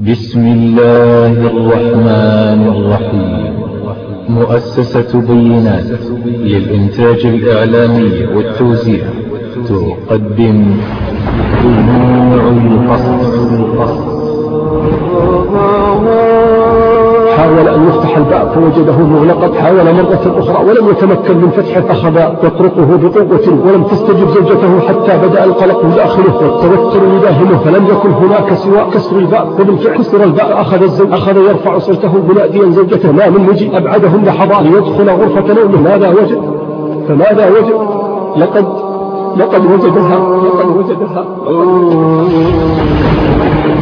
بسم الله الرحمن الرحيم. مؤسسة بينات للإنتاج الإعلامي والتوزيع تقدم. دموع القصص حاول أن يفتح الباب فوجده مغلقا حاول مرة أخرى ولم يتمكن من فتحه أخذ يطرقه بقوة ولم تستجب زوجته حتى بدأ القلق داخله. والتوتر يداهمه فلم يكن هناك سوى كسر الباب وبالفعل كسر الباب أخذ الزوج أخذ يرفع صوته مناديا زوجته ما من مجيء أبعدهم لحظات ليدخل غرفة نومه. ماذا وجد؟ فماذا وجد؟ لقد لقد وجدها لقد وجدها.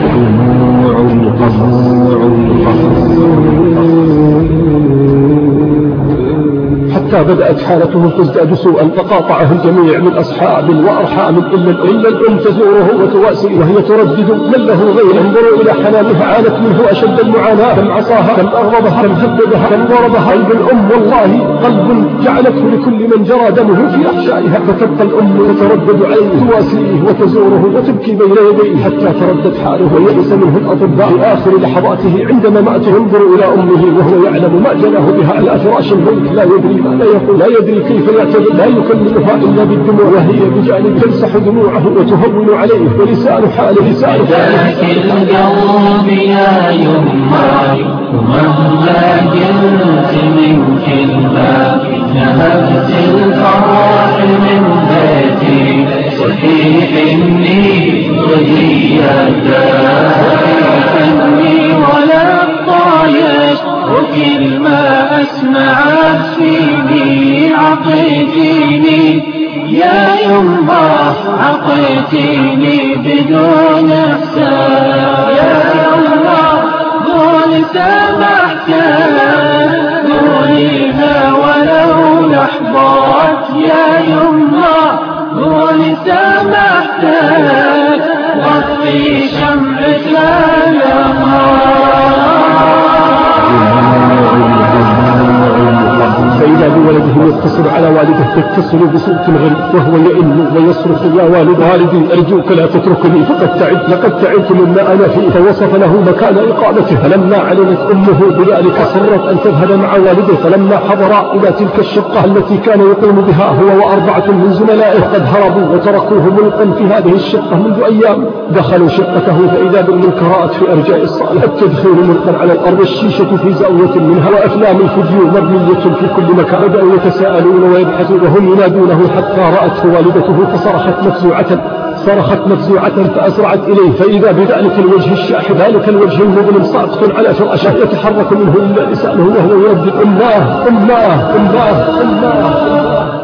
دموع القصص حتى بدأت حالته تزداد سوءا فقاطعه الجميع من أصحاب وأرحام إلا إلا الأم تزوره وتواسي وهي تردد من له غير انظروا إلى حنانها عانت منه أشد المعاناة. كم عصاها كم أغضبها كم هددها كم ضربها قلب الأم والله قلب جعلته لكل من جرى دمه في أحشائها. فتبقى الأم تتردد عليه تواسيه وتزوره وتبكي بين يديه. حتى تردت حاله ويئس منه الأطباء. في آخر لحظاته عندما مات ينظر إلى أمه وهو يعلم ما جناه بها. على فراش الموت لا يدري ما لا يقول لا يدري كيف يعتذر لا يكلمها إلا بالدموع وهي بجانب تمسح دموعه وتهون عليه ولسان حاله لسان القلب يا يما ومهما جلت من كلمة نهبت الفرح من بيتي صحيح إني غدية الطايش وكلمة أسمعت فيني عطيتيني يا يما عطيتيني بدون إحسان يا يما قول سمحت فإذا بولده يتصل على والده يتصل بصوت غريب وهو يئن ويصرخ يا والد والدي أرجوك لا تتركني فقد تعبت لقد تعبت مما أنا فيه. فوصف له مكان إقامته. فلما علمت أمه بذلك صرت أن تذهب مع والده. فلما حضر إلى تلك الشقة التي كان يقوم بها هو وأربعة من زملائه قد هربوا وتركوه ملقا في هذه الشقة منذ أيام. دخلوا شقته فإذا بالمنكرات في أرجاء الصالح التدخين ملقا على الأرض. الشيشة في زاوية منها وأفلام الفيديو مرمية في كل مكان بدأوا يتساءلون ويبحثون. وهم ينادونه حتى رأته والدته فصرخت مفزوعة. صرخت مفزوعة فأسرعت إليه. فإذا بذلك الوجه الشاحب ذلك الوجه المظلم ساقط على فراشه يتحرك منه إلا لسانه وهو يردد أماه أماه أماه أماه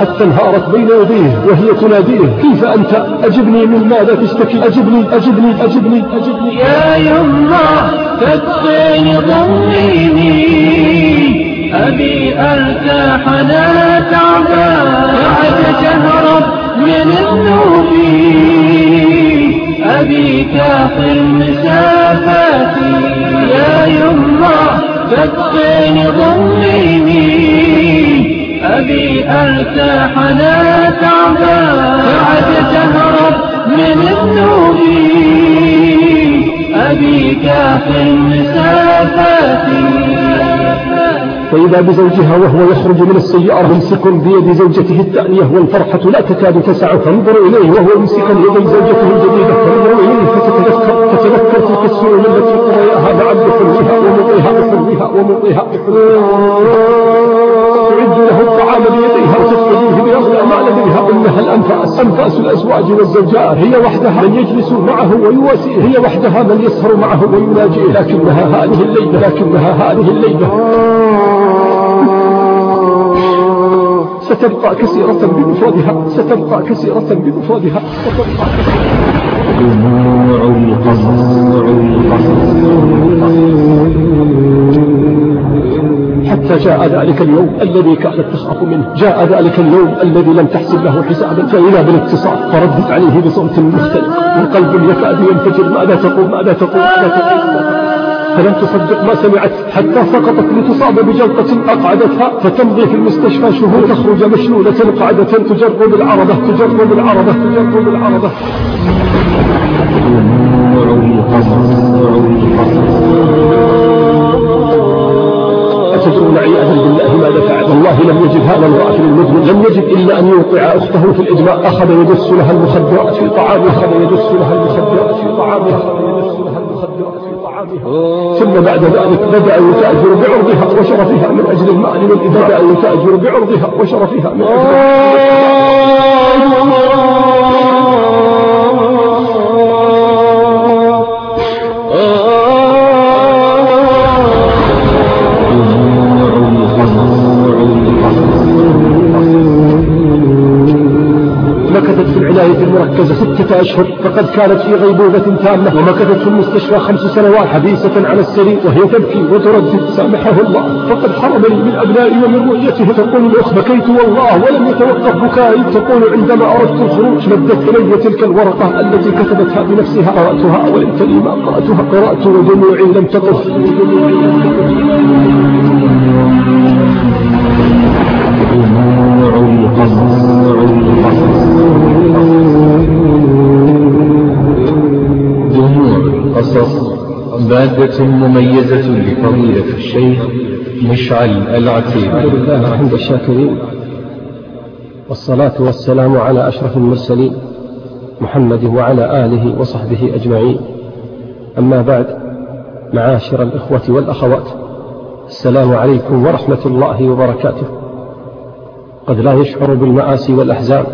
حتى انهارت بين يديه وهي تناديه. كيف أنت؟ أجبني من ماذا تشتكي؟ أجبني أجبني أجبني أجبني. يا يما تدخل ضميني أبي أرتاح لا تعبان بعد تهرب من النوم. أبي كافر مسافاتي يا يما تدخل ضميني أبي أرتاح لا تعبان بعد تهرب من النوم. أبي كافر مسافاتي فإذا بزوجها وهو يخرج من السيارة ممسك بيد زوجته الثانية والفرحة لا تكاد تسع فانظر إليه وهو يمسك يدي زوجته الجديدة فانظر إليه فتتذكر تتذكر تلك السنين التي قضيها مع بحلمها ومضيها بحلمها ومضيها تعد إنها الأنفاس. أنفاس الأزواج والزوجات. هي وحدها. من يجلس معه ويواسيه. هي وحدها. من يسهر معه ويناجيه. لكنها هذه الليلة. لكنها هذه الليلة. ستبقى كثيرة بمفردها. ستبقى كثيرة بمفردها. ستبقى دموع القصص حتى جاء ذلك اليوم الذي كانت تخاف منه. جاء ذلك اليوم الذي لم تحسب له حسابا. فإذا بالاتصال. فردت عليه بصوت مختلف. وقلب يكاد ينفجر. ماذا تقول؟ ماذا تقول؟ ماذا تقول؟ فلم تصدق ما سمعت. حتى سقطت لتصاب بجلطة أقعدتها. فتمضي في المستشفى شهور. تخرج مشلولة قعدة تجر بالعرضة. تجر بالعرضة. تجر بالعرضة. دموع أتدرون عياذا بالله ماذا فعل والله لم يجد هذا الغافل المذنب. لم يجد إلا أن يوقع أخته في الإجماع. أخذ يدس لها المخدرات في طعامها أخذ يدس لها المخدرات في طعامها ثم بعد ذلك بدأ يتأجر بعرضها وشرفها من أجل المال والإبادة بدأ يتأجر بعرضها وشرفها من أجل مكثت أشهر فقد كانت في غيبوبة تامة ومكثت في المستشفى خمس سنوات حبيسة على السرير وهي تبكي وتردد سامحه الله. فقد حرمني من أبنائي ومن رؤيته. تقول الأخ بكيت والله ولم يتوقف بكائي. تقول عندما أردت الخروج مدت إلي تلك الورقة التي كتبتها بنفسها. قرأتها ولم تلي ما قرأتها قرأت ودموعي لم تقف دموع مادة مميزة لفضيلة الشيخ مشعل العتيب الحمد لله حمد الشاكرين والصلاة والسلام على أشرف المرسلين محمد وعلى آله وصحبه أجمعين. أما بعد معاشر الإخوة والأخوات السلام عليكم ورحمة الله وبركاته. قد لا يشعر بالمآسي والأحزان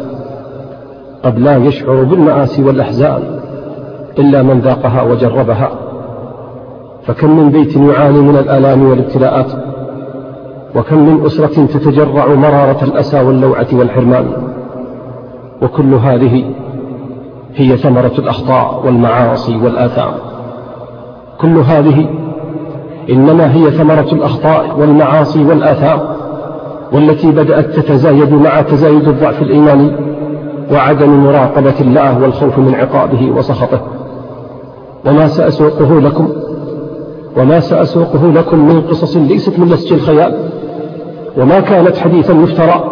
قد لا يشعر بالمآسي والأحزان إلا من ذاقها وجربها. فكم من بيت يعاني من الآلام والابتلاءات وكم من أسرة تتجرع مرارة الأسى واللوعة والحرمان. وكل هذه هي ثمرة الأخطاء والمعاصي والآثام. كل هذه إنما هي ثمرة الأخطاء والمعاصي والآثام والتي بدأت تتزايد مع تزايد الضعف الإيماني وعدم مراقبة الله والخوف من عقابه وسخطه. وما سأسوقه لكم وما سأسوقه لكم من قصص ليست من نسج الخيال وما كانت حديثا يفترى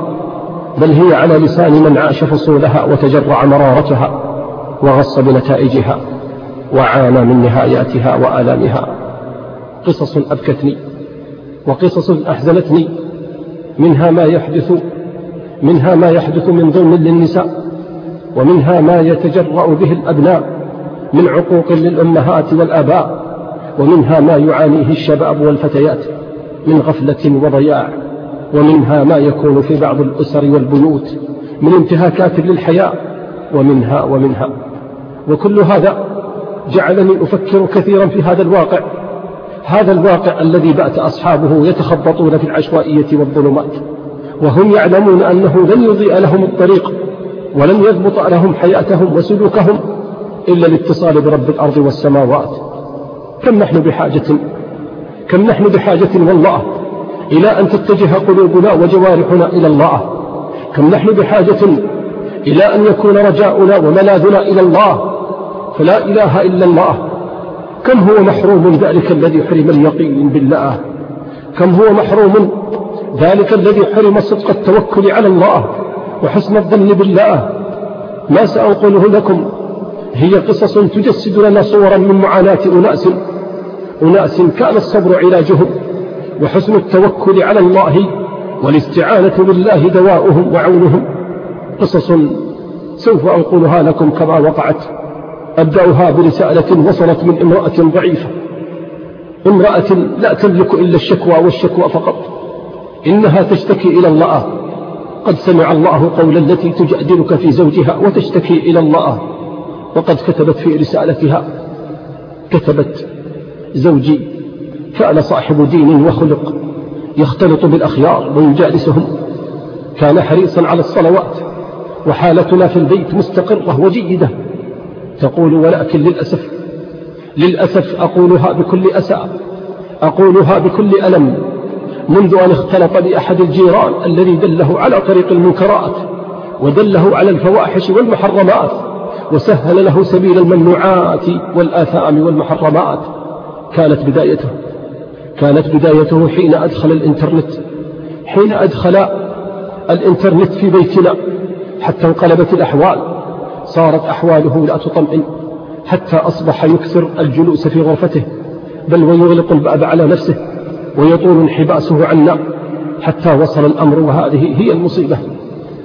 بل هي على لسان من عاش فصولها وتجرع مرارتها وغص بنتائجها وعانى من نهاياتها وآلامها. قصص أبكتني وقصص أحزنتني منها ما يحدث منها ما يحدث من ظلم للنساء ومنها ما يتجرأ به الأبناء من عقوق للأمهات والآباء ومنها ما يعانيه الشباب والفتيات من غفلة وضياع ومنها ما يكون في بعض الأسر والبيوت من انتهاكات للحياة ومنها ومنها. وكل هذا جعلني أفكر كثيرا في هذا الواقع هذا الواقع الذي بأت أصحابه يتخبطون في العشوائية والظلمات وهم يعلمون أنه لن يضيء لهم الطريق ولن يضبط لهم حياتهم وسلوكهم إلا الاتصال برب الأرض والسماوات. كم نحن بحاجة؟ كم نحن بحاجة والله؟ إلى أن تتجه قلوبنا وجوارحنا إلى الله. كم نحن بحاجة؟ إلى أن يكون رجاؤنا وملاذنا إلى الله. فلا إله إلا الله. كم هو محروم ذلك الذي حرم اليقين بالله؟ كم هو محروم ذلك الذي حرم صدق التوكل على الله وحسن الظن بالله؟ ما سأنقله لكم. هي قصص تجسد لنا صورا من معاناة أناس أناس كان الصبر علاجهم وحسن التوكل على الله والاستعانة بالله دواؤهم وعونهم. قصص سوف أنقلها لكم كما وقعت. أبدأها برسالة وصلت من امرأة ضعيفة. امرأة لا تملك إلا الشكوى والشكوى فقط. إنها تشتكي إلى الله. قد سمع الله قول التي تجادلك في زوجها وتشتكي إلى الله. وقد كتبت في رسالتها. كتبت زوجي كان صاحب دين وخلق يختلط بالأخيار ويجالسهم. كان حريصا على الصلوات وحالتنا في البيت مستقرة وجيدة تقول ولكن للأسف للأسف أقولها بكل أسى أقولها بكل ألم. منذ أن اختلط بأحد الجيران الذي دله على طريق المنكرات ودله على الفواحش والمحرمات وسهل له سبيل الممنوعات والآثام والمحرمات. كانت بدايته. كانت بدايته حين أدخل الإنترنت. حين أدخل الإنترنت في بيتنا. حتى انقلبت الأحوال. صارت أحواله لا تطمئن. حتى أصبح يكثر الجلوس في غرفته. بل ويغلق الباب على نفسه. ويطول انحباسه عنا. حتى وصل الأمر وهذه هي المصيبة.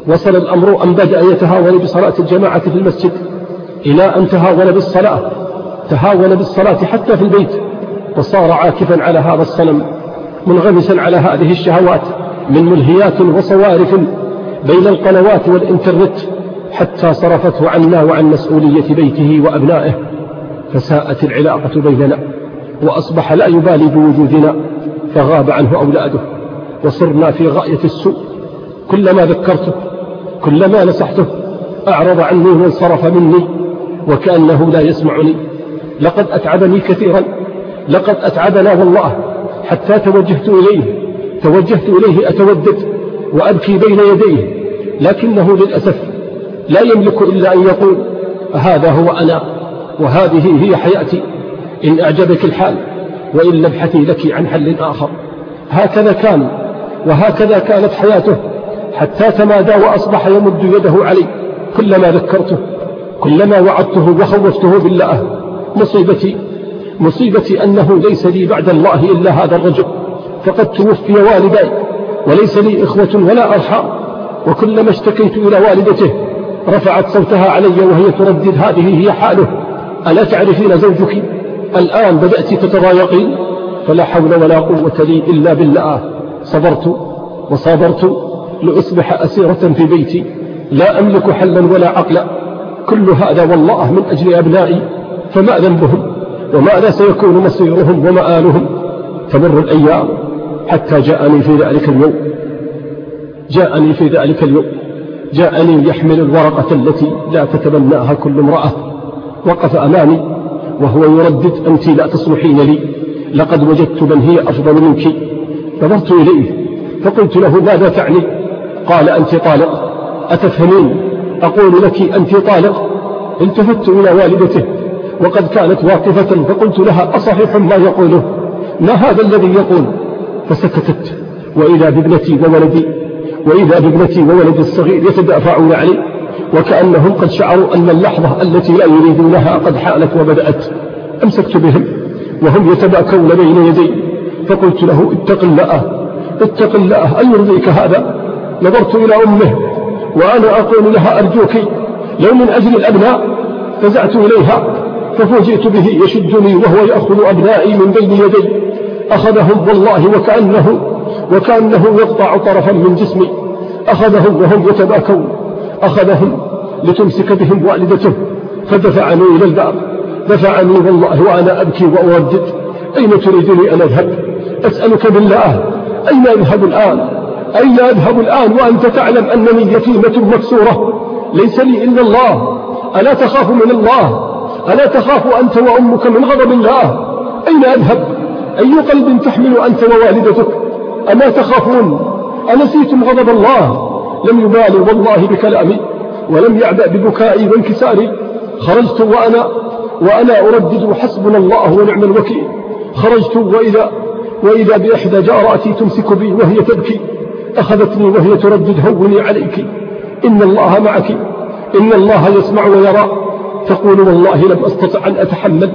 وصل الأمر أن بدأ يتهاون بصلاة الجماعة في المسجد. إلى أن تهاون بالصلاة. تهاون بالصلاة حتى في البيت. وصار عاكفا على هذا الصنم منغمسا على هذه الشهوات من ملهيات وصوارف بين القنوات والإنترنت حتى صرفته عنا وعن مسؤولية بيته وأبنائه. فساءت العلاقة بيننا وأصبح لا يبالي بوجودنا فغاب عنه أولاده. وصرنا في غاية السوء كلما ذكرته كلما نصحته أعرض عني وانصرف مني وكأنه لا يسمعني. لقد أتعبني كثيرا لقد أتعبنا والله حتى توجهت إليه. توجهت إليه أتودد وأبكي بين يديه لكنه للأسف لا يملك إلا أن يقول هذا هو أنا وهذه هي حياتي. إن أعجبك الحال وإن ابحثي لك عن حل آخر. هكذا كان وهكذا كانت حياته حتى تمادى وأصبح يمد يده علي. كلما ذكرته كلما وعدته وخوفته بالله مصيبتي مصيبتي أنه ليس لي بعد الله إلا هذا الرجل فقد توفي والداي وليس لي إخوة ولا أرحام وكلما اشتكيت إلى والدته رفعت صوتها علي وهي تردد هذه هي حاله. ألا تعرفين زوجك؟ الآن بدأت تتضايقين؟ فلا حول ولا قوة لي إلا بالله. صبرت وصابرت لأصبح أسيرة في بيتي. لا أملك حلا ولا عقلا. كل هذا والله من أجل أبنائي فما ذنبهم؟ وماذا سيكون مصيرهم ومآلهم تمر الأيام حتى جاءني في ذلك اليوم. جاءني في ذلك اليوم. جاءني يحمل الورقة التي لا تتبناها كل امرأة. وقف أمامي وهو يردد أنت لا تصلحين لي. لقد وجدت من هي أفضل منك. نظرت إليه فقلت له ماذا تعني؟ قال أنت طالق. أتفهمين؟ أقول لك أنت طالق. التفت إلى والدته. وقد كانت واقفة فقلت لها أصحيح ما يقوله؟ ما هذا الذي يقول؟ فسكتت. وإذا بابنتي وولدي وإذا بابنتي وولدي الصغير يتدافعون علي وكأنهم قد شعروا أن اللحظة التي لا يريدونها قد حالت وبدأت. أمسكت بهم وهم يتباكون بين يدي. فقلت له اتق الله اتق الله أن يرضيك هذا؟ نظرت إلى أمه وأنا أقول لها أرجوك لو من أجل الأبناء فزعت إليها. ففوجئت به يشدني وهو يأخذ أبنائي من بين يدي. أخذهم والله وكأنه وكأنه يقطع طرفا من جسمي. أخذهم وهم يتباكون. أخذهم لتمسك بهم والدته. فدفعني إلى الباب. دفعني والله وأنا أبكي وأردد أين تريدني أن أذهب؟ أسألك بالله. أين أذهب الآن؟ أين أذهب الآن وأنت تعلم أنني يتيمة مكسورة؟ ليس لي إلا الله. ألا تخاف من الله؟ ألا تخاف أنت وأمك من غضب الله؟ أين أذهب؟ أي قلب تحمل أنت ووالدتك؟ أما تخافون؟ أنسيتم غضب الله؟ لم يبالي والله بكلامي ولم يعبأ ببكائي وانكساري. خرجت وأنا وأنا أردد حسبنا الله ونعم الوكيل. خرجت وإذا وإذا بإحدى جاراتي تمسك بي وهي تبكي أخذتني وهي تردد هوني عليك. إن الله معك إن الله يسمع ويرى. تقول والله لم أستطع أن أتحمل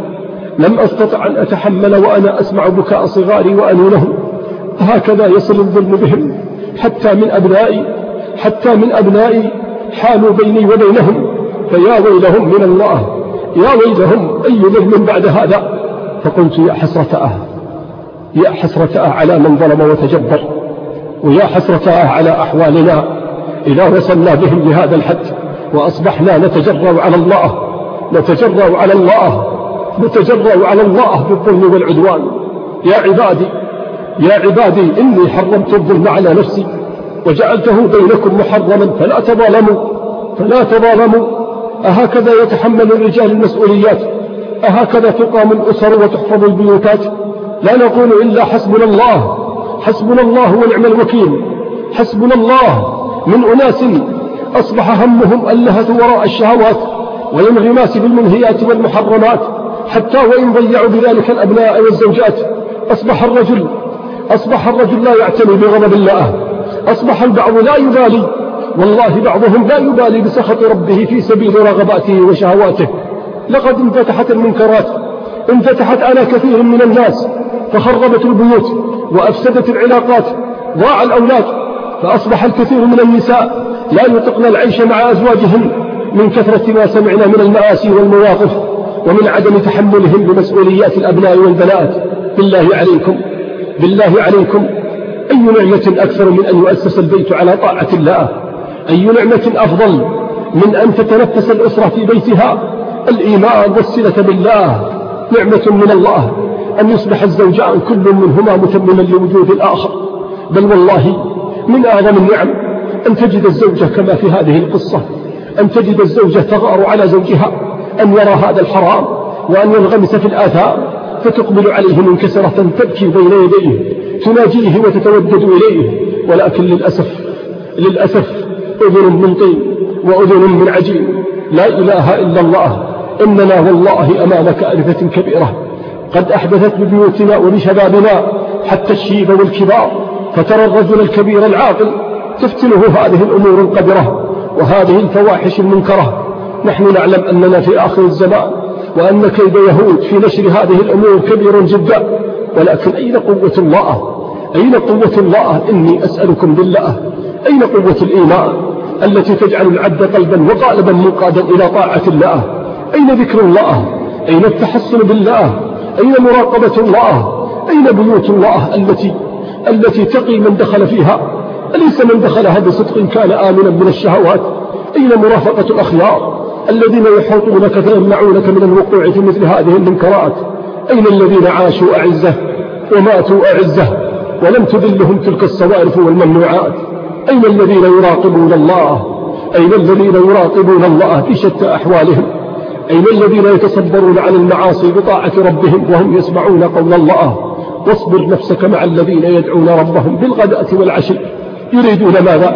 لم أستطع أن أتحمل وأنا أسمع بكاء صغاري وأنونهم هكذا يصل الظلم بهم حتى من أبنائي حتى من أبنائي حالوا بيني وبينهم. فيا ويلهم من الله يا ويلهم أي ظلم بعد هذا. فقلت يا حسرة يا حسرة على من ظلم وتجبر ويا حسرة على أحوالنا. إذا وصلنا بهم لهذا الحد وأصبحنا نتجرأ على الله نتجرأ على الله نتجرأ على الله بالظلم والعدوان. يا عبادي يا عبادي إني حرمت الظلم على نفسي وجعلته بينكم محرما فلا تظالموا فلا تظالموا. أهكذا يتحمل الرجال المسؤوليات أهكذا تقام الأسر وتحفظ البيوتات. لا نقول إلا حسبنا الله حسبنا الله ونعم الوكيل حسبنا الله. من أناس أصبح همهم اللهة وراء الشهوات والانغماس بالمنهيات والمحرمات حتى وإن ضيعوا بذلك الأبناء والزوجات أصبح الرجل أصبح الرجل لا يعتني بغضب الله. أصبح البعض لا يبالي. والله بعضهم لا يبالي بسخط ربه في سبيل رغباته وشهواته. لقد انفتحت المنكرات انفتحت على كثير من الناس فخربت البيوت وأفسدت العلاقات ضاع الأولاد فأصبح الكثير من النساء لا يطقن العيش مع أزواجهن. من كثرة ما سمعنا من المآسي والمواقف ومن عدم تحملهم لمسؤوليات الأبناء والبنات. بالله عليكم بالله عليكم. أي نعمة أكثر من أن يؤسس البيت على طاعة الله؟ أي نعمة أفضل من أن تتنفس الأسرة في بيتها؟ الإيمان والصلة بالله. نعمة من الله. أن يصبح الزوجان كل منهما متمما لوجود الآخر. بل والله من أعظم النعم أن تجد الزوجة كما في هذه القصة. أن تجد الزوجة تغار على زوجها أن يرى هذا الحرام وأن ينغمس في الآثام فتقبل عليه منكسرة تبكي بين يديه تناجيه وتتودد إليه. ولكن للأسف للأسف أذن من طين وأذن من عجين. لا إله إلا الله إننا والله أمام كارثة كبيرة. قد أحدثت ببيوتنا وبشبابنا حتى الشيب والكبار فترى الرجل الكبير العاقل تفتنه هذه الأمور القدرة وهذه الفواحش المنكرة. نحن نعلم أننا في آخر الزمان وأن كيد يهود في نشر هذه الأمور كبير جدا. ولكن أين قوة الله؟ أين قوة الله؟ إني أسألكم بالله. أين قوة الإيمان التي تجعل العبد قلبا وقالبا منقادا إلى طاعة الله؟ أين ذكر الله؟ أين التحسن بالله؟ أين مراقبة الله؟ أين بيوت الله التي التي تقي من دخل فيها؟ أليس من دخلها بصدق كان آمنا من الشهوات؟ أين مرافقة الأخيار الذين يحوطونك فيمنعونك من الوقوع في مثل هذه المنكرات؟ أين الذين عاشوا أعزة وماتوا أعزة ولم تذلهم تلك الصوارف والممنوعات؟ أين الذين يراقبون الله؟ أين الذين يراقبون الله في شتى أحوالهم؟ أين الذين يتصبرون عن المعاصي بطاعة ربهم وهم يسمعون قول الله؟ واصبر نفسك مع الذين يدعون ربهم بالغداة والعشي. يريدون ماذا؟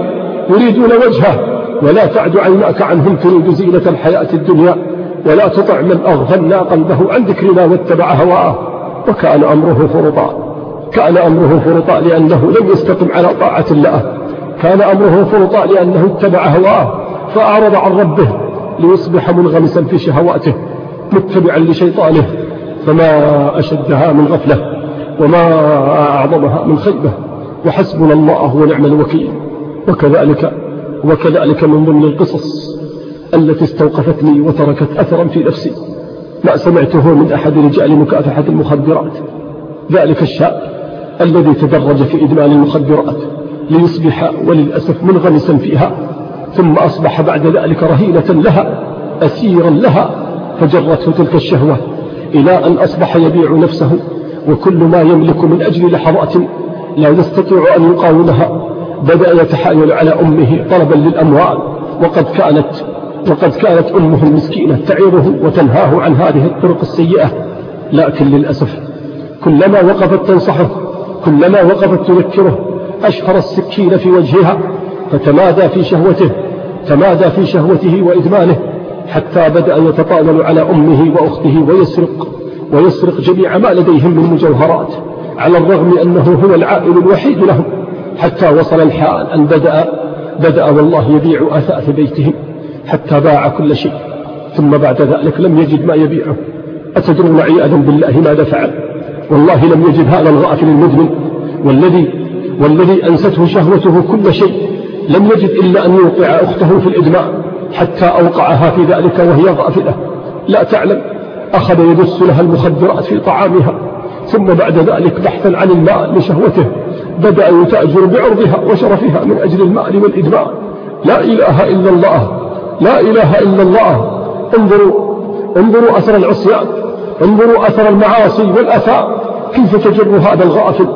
يريدون وجهه. ولا تعد عيناك عنهم تريد زينة الحياة الدنيا ولا تطع من أغفلنا قلبه عن ذكرنا واتبع هواه. وكان أمره فرطا. كان أمره فرطا لأنه لم يستقم على طاعة الله. كان أمره فرطا لأنه اتبع هواه. فأعرض عن ربه ليصبح منغمسا في شهواته متبعا لشيطانه. فما أشدها من غفلة وما أعظمها من خيبة. وحسبنا الله ونعم الوكيل. وكذلك وكذلك من ضمن القصص التي استوقفتني وتركت أثرا في نفسي. ما سمعته من أحد رجال مكافحة المخدرات. ذلك الشاب الذي تدرج في إدمان المخدرات ليصبح وللأسف منغمسا فيها ثم أصبح بعد ذلك رهينة لها أسيرا لها فجرته تلك الشهوة إلى أن أصبح يبيع نفسه وكل ما يملك من أجل لحظات لا يستطيع أن يقاومها بدأ يتحايل على أمه طلبا للأموال وقد كانت وقد كانت أمه المسكينة تعيره وتنهاه عن هذه الطرق السيئة. لكن للأسف كلما وقفت تنصحه كلما وقفت تذكره أشهر السكين في وجهها فتمادى في شهوته تمادى في شهوته وإدمانه حتى بدأ يتطاول على أمه وأخته ويسرق ويسرق جميع ما لديهم من مجوهرات. على الرغم أنه هو العائل الوحيد لهم حتى وصل الحال أن بدأ بدأ والله يبيع أثاث بيتهم حتى باع كل شيء ثم بعد ذلك لم يجد ما يبيعه. أتدرون عياذا بالله ماذا فعل؟ والله لم يجد هذا الغافل المدمن والذي والذي أنسته شهوته كل شيء لم يجد إلا أن يوقع أخته في الإدمان حتى أوقعها في ذلك وهي غافلة. لا تعلم أخذ يدس لها المخدرات في طعامها. ثم بعد ذلك بحثا عن الماء لشهوته بدأ يتأجر بعرضها وشرفها من أجل المال والإدمان لا إله إلا الله لا إله إلا الله. انظروا انظروا أثر العصيان انظروا أثر المعاصي والأثار كيف تجر هذا الغافل؟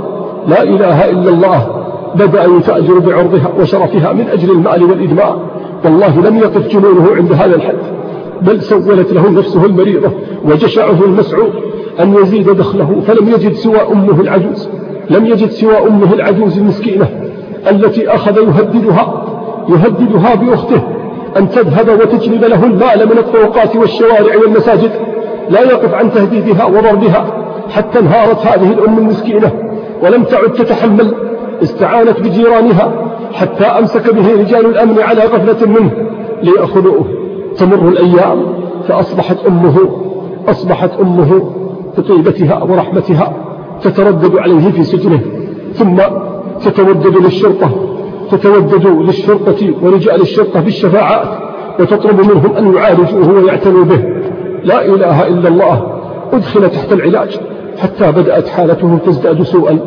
لا إله إلا الله. بدأ يتأجر بعرضها وشرفها من أجل المال والإدمان والله لم يقف جنونه عند هذا الحد بل سولت له نفسه المريضة وجشعه المسعود. أن يزيد دخله فلم يجد سوى أمه العجوز لم يجد سوى أمه العجوز المسكينة التي أخذ يهددها يهددها بأخته أن تذهب وتجلب له المال من الطرقات والشوارع والمساجد لا يقف عن تهديدها وضربها حتى انهارت هذه الأم المسكينة ولم تعد تتحمل استعانت بجيرانها حتى أمسك به رجال الأمن على غفلة منه ليأخذوه. تمر الأيام فأصبحت أمه أصبحت أمه بطيبتها ورحمتها تتردد عليه في سجنه ثم تتودد للشرطة تتودد للشرطة ورجال الشرطة بالشفاعات وتطلب منهم أن يعالجوه ويعتنوا به. لا إله إلا الله. أدخل تحت العلاج. حتى بدأت حالته تزداد سوءا.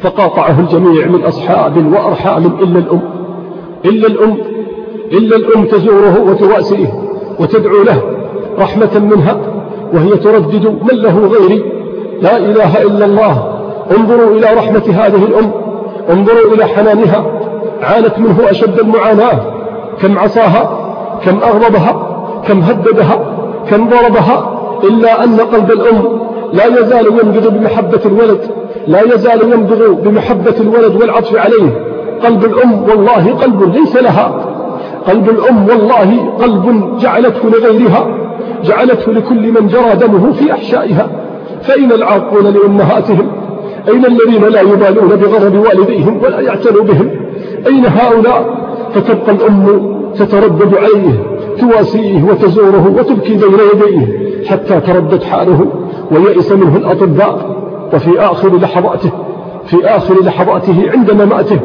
فقاطعه الجميع من أصحاب وأرحام إلا الأم. إلا الأم. إلا الأم تزوره وتواسيه وتدعو له رحمة منها. وهي تردد من له غيري. لا إله إلا الله. انظروا إلى رحمة هذه الأم. انظروا إلى حنانها. عانت منه أشد المعاناة. كم عصاها كم أغضبها كم هددها كم ضربها إلا أن قلب الأم لا يزال ينبض بمحبة الولد لا يزال ينبض بمحبة الولد والعطف عليه. قلب الأم والله قلب ليس لها. قلب الأم والله قلب جعلته لغيرها. جعلته لكل من جرى دمه في أحشائها. فأين العاقون لأمهاتهم؟ أين الذين لا يبالون بغضب والديهم ولا يعتنوا بهم؟ أين هؤلاء؟ فتبقى الأم تتردد عليه تواسيه وتزوره وتبكي بين يديه حتى تردت حاله ويئس منه الأطباء. وفي آخر لحظاته في آخر لحظاته عند مماته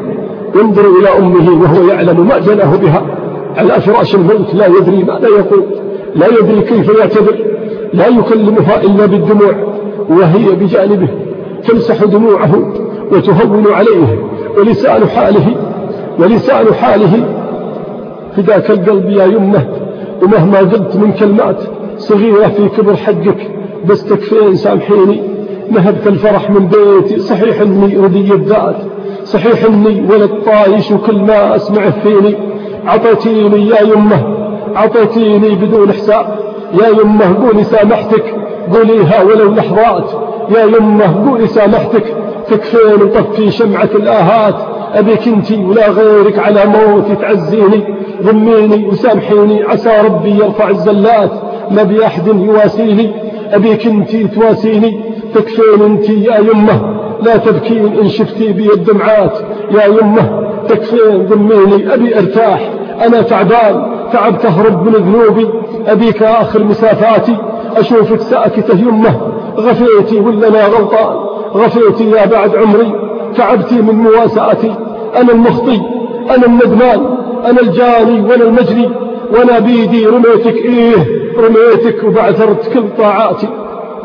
ينظر إلى أمه وهو يعلم ما جناه بها. على فراش الموت لا يدري ماذا يقول. لا يدري كيف يعتذر لا يكلمها إلا بالدموع وهي بجانبه تمسح دموعه وتهون عليه ولسان حاله ولسان حاله. فداك القلب يا يمه ومهما قلت من كلمات صغيرة في كبر حقك بس تكفين سامحيني نهبت الفرح من بيتي صحيح إني ردي الذات صحيح إني ولد طايش وكل ما اسمع فيني. عطيتيني يا يمه عطيتيني بدون حساب. يا يمه قولي سامحتك. قوليها ولو لحظات. يا يمه قولي سامحتك. تكفين وطفي شمعة الآهات. أبيك انتي ولا غيرك على موتي تعزيني. ضميني وسامحيني. عسى ربي يرفع الزلات. ما بأحد يواسيني. أبيك انتي تواسيني. تكفين انتي يا يمه. لا تبكين إن شفتي بي الدمعات. يا يمه تكفين ضميني. أبي أرتاح. أنا تعبان. تعب تهرب من ذنوبي. أبيك آخر مسافاتي أشوفك ساكتة يمه. غفيتي ولا أنا غلطان غفيتي يا بعد عمري. تعبتي من مواساتي. أنا المخطي. أنا الندمان. أنا الجاني وأنا المجري. وأنا بيدي رميتك. إيه رميتك وبعثرت كل طاعاتي.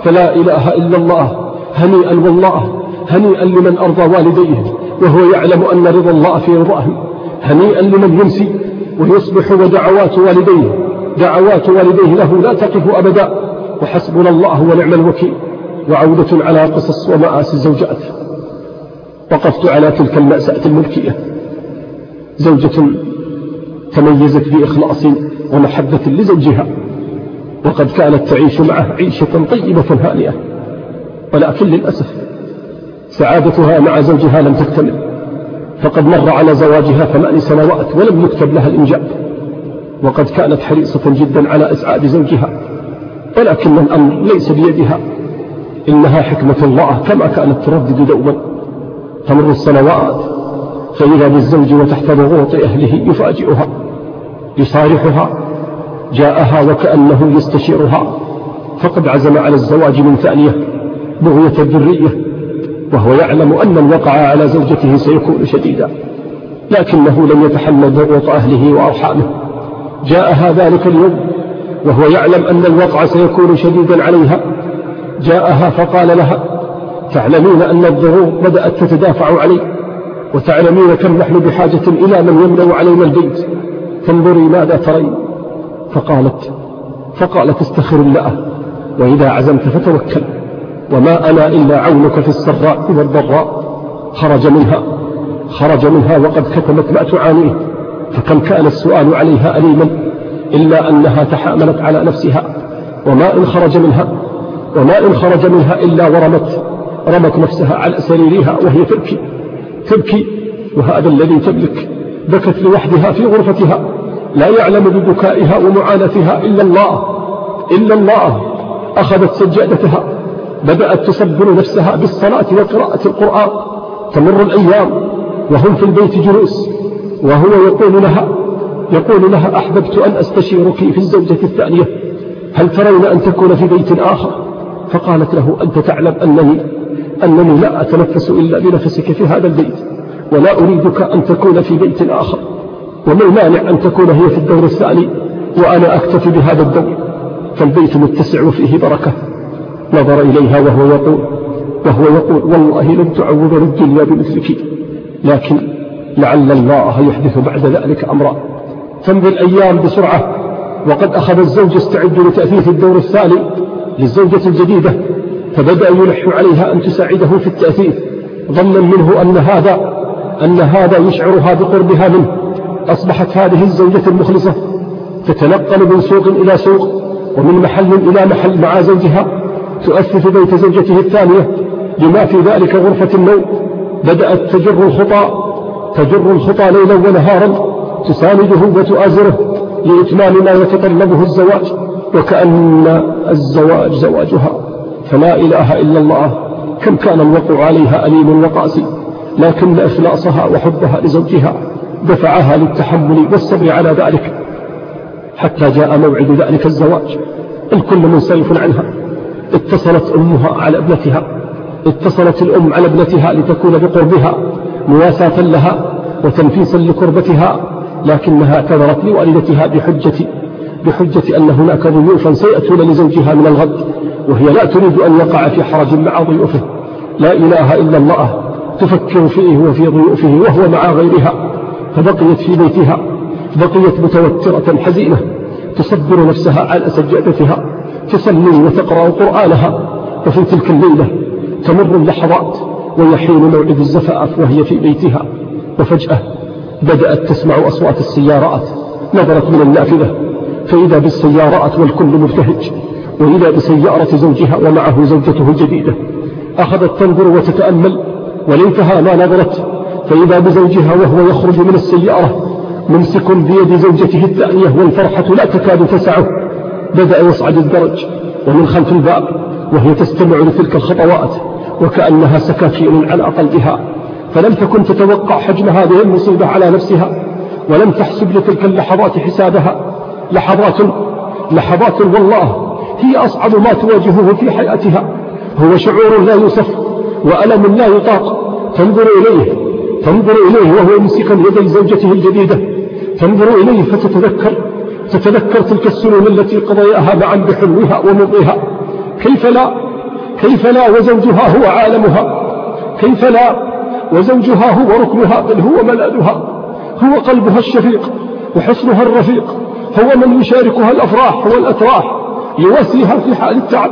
فلا إله إلا الله. هنيئا والله. هنيئا لمن أرضى والديه. وهو يعلم أن رضا الله في رضاهم هنيئا لمن يمسي. ويصبح ودعوات والديه دعوات والديه له لا تقف أبدا. وحسبنا الله ونعم الوكيل. وعودة على قصص ومآسي الزوجات. وقفت على تلك المأساة الملكية. زوجة تميزت بإخلاص ومحبة لزوجها. وقد كانت تعيش معه عيشة طيبة هانئة. ولكن للأسف سعادتها مع زوجها لم تكتمل. فقد مر على زواجها ثمان سنوات ولم يكتب لها الإنجاب. وقد كانت حريصة جدا على إسعاد زوجها ولكن الأمر ليس بيدها. إنها حكمة الله كما كانت تردد دوما. تمر السنوات فإذا بالزوج وتحت ضغوط أهله يفاجئها يصارحها جاءها وكأنه يستشيرها. فقد عزم على الزواج من ثانية بغية الذرية وهو يعلم أن الوقع على زوجته سيكون شديدا لكنه لم يتحمل ضغوط أهله وأرحامه. جاءها ذلك اليوم وهو يعلم أن الوقع سيكون شديدا عليها. جاءها فقال لها تعلمين أن الضروب بدأت تتدافع علي وتعلمين كم نحن بحاجة إلى من يملأ علينا البيت فانظري ماذا ترين. فقالت فقالت استخر الله وإذا عزمت فتوكل. وما أنا إلا عونك في السراء والضراء. خرج منها خرج منها وقد كتمت ما تعانيه. فكم كان السؤال عليها أليما إلا أنها تحاملت على نفسها. وما إن خرج منها وما إن خرج منها إلا ورمت رمت نفسها على سريرها وهي تبكي تبكي. وهذا الذي تملك بكت لوحدها في غرفتها. لا يعلم ببكائها ومعاناتها إلا الله إلا الله. أخذت سجادتها. بدأت تصبر نفسها بالصلاة وقراءة القرآن. تمر الأيام وهم في البيت جلوس وهو يقول لها يقول لها أحببت أن أستشيرك في الزوجة الثانية هل ترون أن تكون في بيت آخر؟ فقالت له أنت تعلم أنني أنني لا أتنفس إلا بنفسك في هذا البيت ولا أريدك أن تكون في بيت آخر وما المانع أن تكون هي في الدور الثاني وأنا أكتفي بهذا الدور. فالبيت متسع وفيه بركة. نظر إليها وهو يقول وهو يقول والله لن تعوض الدنيا بمثلك. لكن لعل الله يحدث بعد ذلك أمرا. تمضي الأيام بسرعة وقد أخذ الزوج يستعد لتأثيث الدور الثاني للزوجة الجديدة فبدأ يلح عليها أن تساعده في التأثيث. ظنا منه أن هذا أن هذا يشعرها بقربها منه. أصبحت هذه الزوجة المخلصة تتنقل من سوق إلى سوق ومن محل إلى محل مع زوجها تؤثث بيت زوجته الثانية بما في ذلك غرفة النوم. بدأت تجر الخطى تجر الخطى ليلا ونهارا تسانده وتؤازره لإتمام ما يتطلبه الزواج وكأن الزواج زواجها. فلا إله إلا الله كم كان الوقع عليها أليم وقاسي لكن إخلاصها وحبها لزوجها دفعها للتحمل والصبر على ذلك حتى جاء موعد ذلك الزواج. الكل منصرف عنها. اتصلت أمها على ابنتها اتصلت الأم على ابنتها لتكون بقربها مواساة لها وتنفيسا لكربتها لكنها اعتذرت لوالدتها بحجة بحجة أن هناك ضيوفا سيأتون لزوجها من الغد وهي لا تريد أن يقع في حرج مع ضيوفه. لا إله إلا الله تفكر فيه وفي ضيوفه وهو مع غيرها فبقيت في بيتها بقيت متوترة حزينة تصبر نفسها على سجادتها تصلي وتقرأ قرآنها وفي تلك الليلة تمر اللحظات ويحين موعد الزفاف وهي في بيتها وفجأة بدأت تسمع أصوات السيارات نظرت من النافذة فإذا بالسيارات والكل مبتهج وإذا بسيارة زوجها ومعه زوجته الجديدة أخذت تنظر وتتأمل وليتها ما نظرت فإذا بزوجها وهو يخرج من السيارة ممسك بيد زوجته الثانية والفرحة لا تكاد تسعه. بدأ يصعد الدرج ومن خلف الباب وهي تستمع لتلك الخطوات وكأنها سكاكين على قلبها. فلم تكن تتوقع حجم هذه المصيبة على نفسها ولم تحسب لتلك اللحظات حسابها. لحظات لحظات والله هي أصعب ما تواجهه في حياتها. هو شعور لا يوصف وألم لا يطاق. تنظر إليه تنظر إليه وهو يمسك يدي زوجته الجديدة. تنظر إليه فتتذكر. تتذكر تلك السنون التي قضياها معا بحلوها ومضيها. كيف لا؟ كيف لا وزوجها هو عالمها؟ كيف لا وزوجها هو ركنها؟ بل هو ملاذها هو قلبها الشفيق وحصنها الرفيق. هو من يشاركها الأفراح والأتراح يواسيها في حال التعب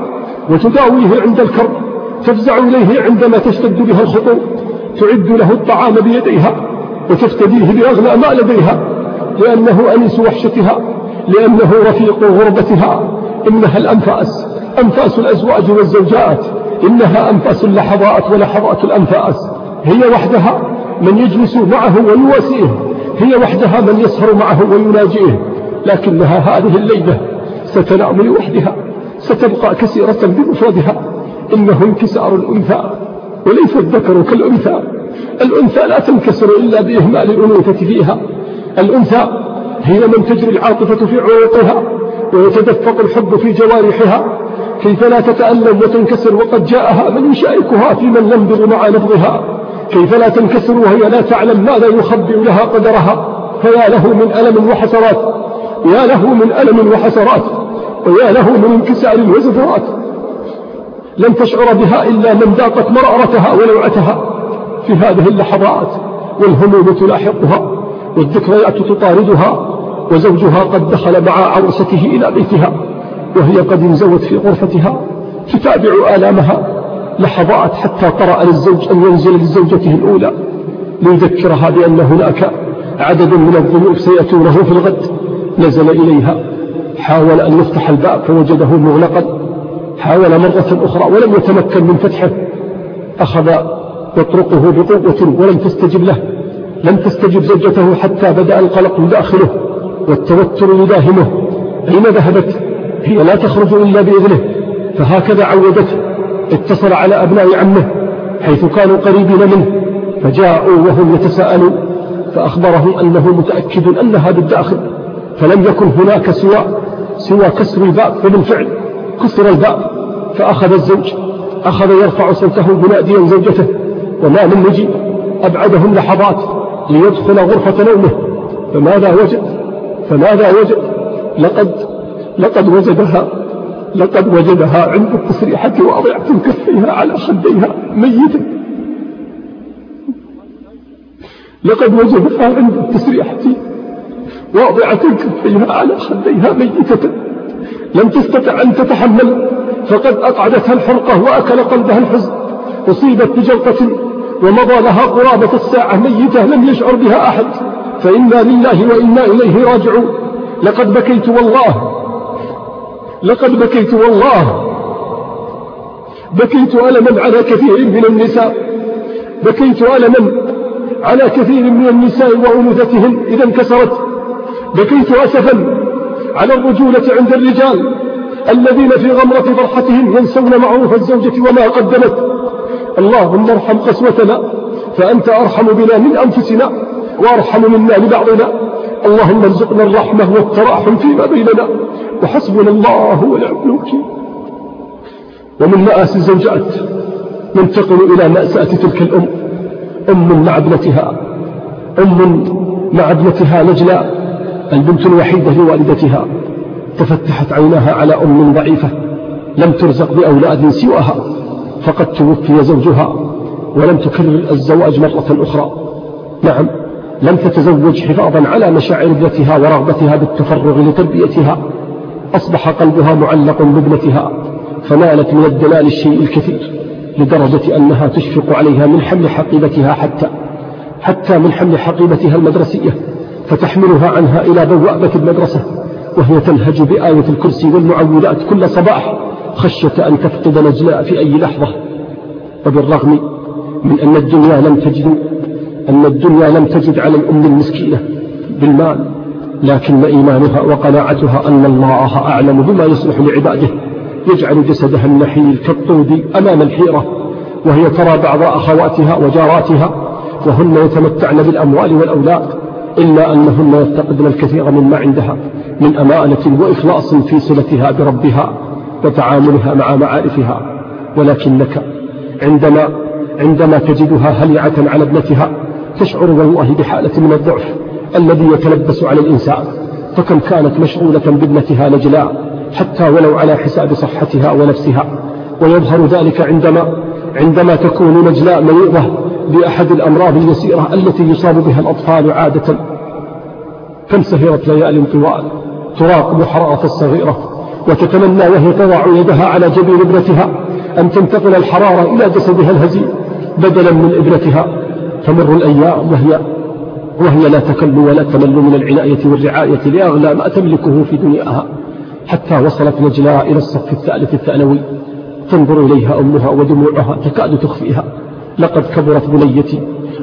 وتداويه عند الكرب تفزع إليه عندما تشتد بها الخطوب تعد له الطعام بيديها وتفتديه بأغلى ما لديها لأنه أنيس وحشتها. لأنه رفيق غربتها. إنها الأنفاس. أنفاس الأزواج والزوجات. إنها أنفاس اللحظات ولحظات الأنفاس. هي وحدها من يجلس معه ويواسيه. هي وحدها من يسهر معه ويناجيه. لكنها هذه الليلة ستنام لوحدها. ستبقى كثيرة بمفردها. إنه انكسار الأنثى وليس الذكر كالأنثى. الأنثى لا تنكسر إلا بإهمال الأنوثة فيها. الأنثى هي من تجري العاطفة في عروقها ويتدفق الحب في جوارحها كيف لا تتألم وتنكسر وقد جاءها من يشاركها في من ينبغ مع نبضها كيف لا تنكسر وهي لا تعلم ماذا يخبئ لها قدرها؟ فيا له من ألم وحسرات يا له من ألم وحسرات ويا له من انكسار وزفرات. لن تشعر بها إلا من ذاقت مرأرتها ولوعتها في هذه اللحظات والهموم تلاحقها والذكريات تطاردها وزوجها قد دخل مع عروسته إلى بيتها وهي قد انزوت في غرفتها تتابع آلامها. لحظات حتى قرأ للزوج أن ينزل لزوجته الأولى ليذكرها بأن هناك عدد من الضيوف سيأتونه في الغد. نزل إليها حاول أن يفتح الباب فوجده مغلقا. حاول مرة أخرى ولم يتمكن من فتحه. أخذ يطرقه بقوة ولم تستجب له. لم تستجب زوجته حتى بدأ القلق يداخله والتوتر يداهمه أين ذهبت؟ هي لا تخرج إلا بإذنه. فهكذا عودته. اتصل على أبناء عمه حيث كانوا قريبين منه. فجاءوا وهم يتساءلون. فأخبرهم أنه متأكد أنها بالداخل. فلم يكن هناك سوى سوى كسر الباب وبالفعل كسر الباب فأخذ الزوج. أخذ يرفع صوته بناديا زوجته. وما من مجيب أبعدهم لحظات ليدخل غرفة نومه. فماذا وجد؟ فماذا وجد؟ لقد لقد وجدها لقد وجدها عند التسريحة واضعة كفيها على خديها ميتة. لقد وجدها عند التسريحة واضعة كفيها على خديها ميتة. لم تستطع أن تتحمل فقد أقعدتها الحرقة وأكل قلبها الحزن. أصيبت بجلطة ومضى لها قرابة الساعة ميتة لم يشعر بها أحد. فإنا لله وإنا إليه راجعون. لقد بكيت والله. لقد بكيت والله. بكيت ألما على كثير من النساء. بكيت ألما على كثير من النساء وأنوثتهن إذا انكسرت. بكيت أسفا على الرجولة عند الرجال الذين في غمرة فرحتهم ينسون معروف الزوجة وما قدمت. اللهم ارحم قسوتنا فأنت أرحم بنا من أنفسنا. وأرحم منا لبعضنا اللهم ارزقنا الرحمة والتراحم فيما بيننا. وحسبنا الله ونعم الوكيل. ومن مآسي الزوجات ننتقل إلى مأساة تلك الأم. أم مع ابنتها. أم مع ابنتها نجلى البنت الوحيدة لوالدتها. تفتحت عيناها على أم ضعيفة. لم ترزق بأولاد سواها. فقد توفي زوجها. ولم تكرر الزواج مرة أخرى. نعم. لم تتزوج حفاظا على مشاعر ابنتها ورغبتها بالتفرغ لتربيتها. أصبح قلبها معلق بابنتها فنالت من الدلال الشيء الكثير لدرجة أنها تشفق عليها من حمل حقيبتها حتى حتى من حمل حقيبتها المدرسية فتحملها عنها إلى بوابة المدرسة وهي تنهج بآية الكرسي والمعوذات كل صباح خشية أن تفقد نجلاء في أي لحظة. وبالرغم من أن الدنيا لم تجد أن الدنيا لم تجد على الأم المسكينة بالمال لكن إيمانها وقناعتها أن الله أعلم بما يصلح لعباده. يجعل جسدها النحيل كالطود أمام الحيرة وهي ترى بعض أخواتها وجاراتها وهن يتمتعن بالأموال والأولاد إلا أنهن يفتقدن الكثير مما عندها من أمانة وإخلاص في صلتها بربها وتعاملها مع معارفها. ولكنك عندما عندما تجدها هلعة على ابنتها تشعر والله بحالة من الضعف الذي يتلبس على الإنسان فكم كانت مشغولة بابنتها نجلاء حتى ولو على حساب صحتها ونفسها. ويظهر ذلك عندما عندما تكون نجلاء مريضة بأحد الأمراض اليسيرة التي يصاب بها الأطفال عادة. كم سهرت ليال طوال تراقب حرارة الصغيرة وتتمنى وهي تضع يدها على جبين ابنتها أن تنتقل الحرارة إلى جسدها الهزيل بدلا من ابنتها. تمر الأيام وهي وهي لا تكل ولا تمل من العناية والرعاية لأغلى ما تملكه في دنياها. حتى وصلت نجلاء إلى الصف الثالث الثانوي. تنظر إليها أمها ودموعها تكاد تخفيها. لقد كبرت بنيتي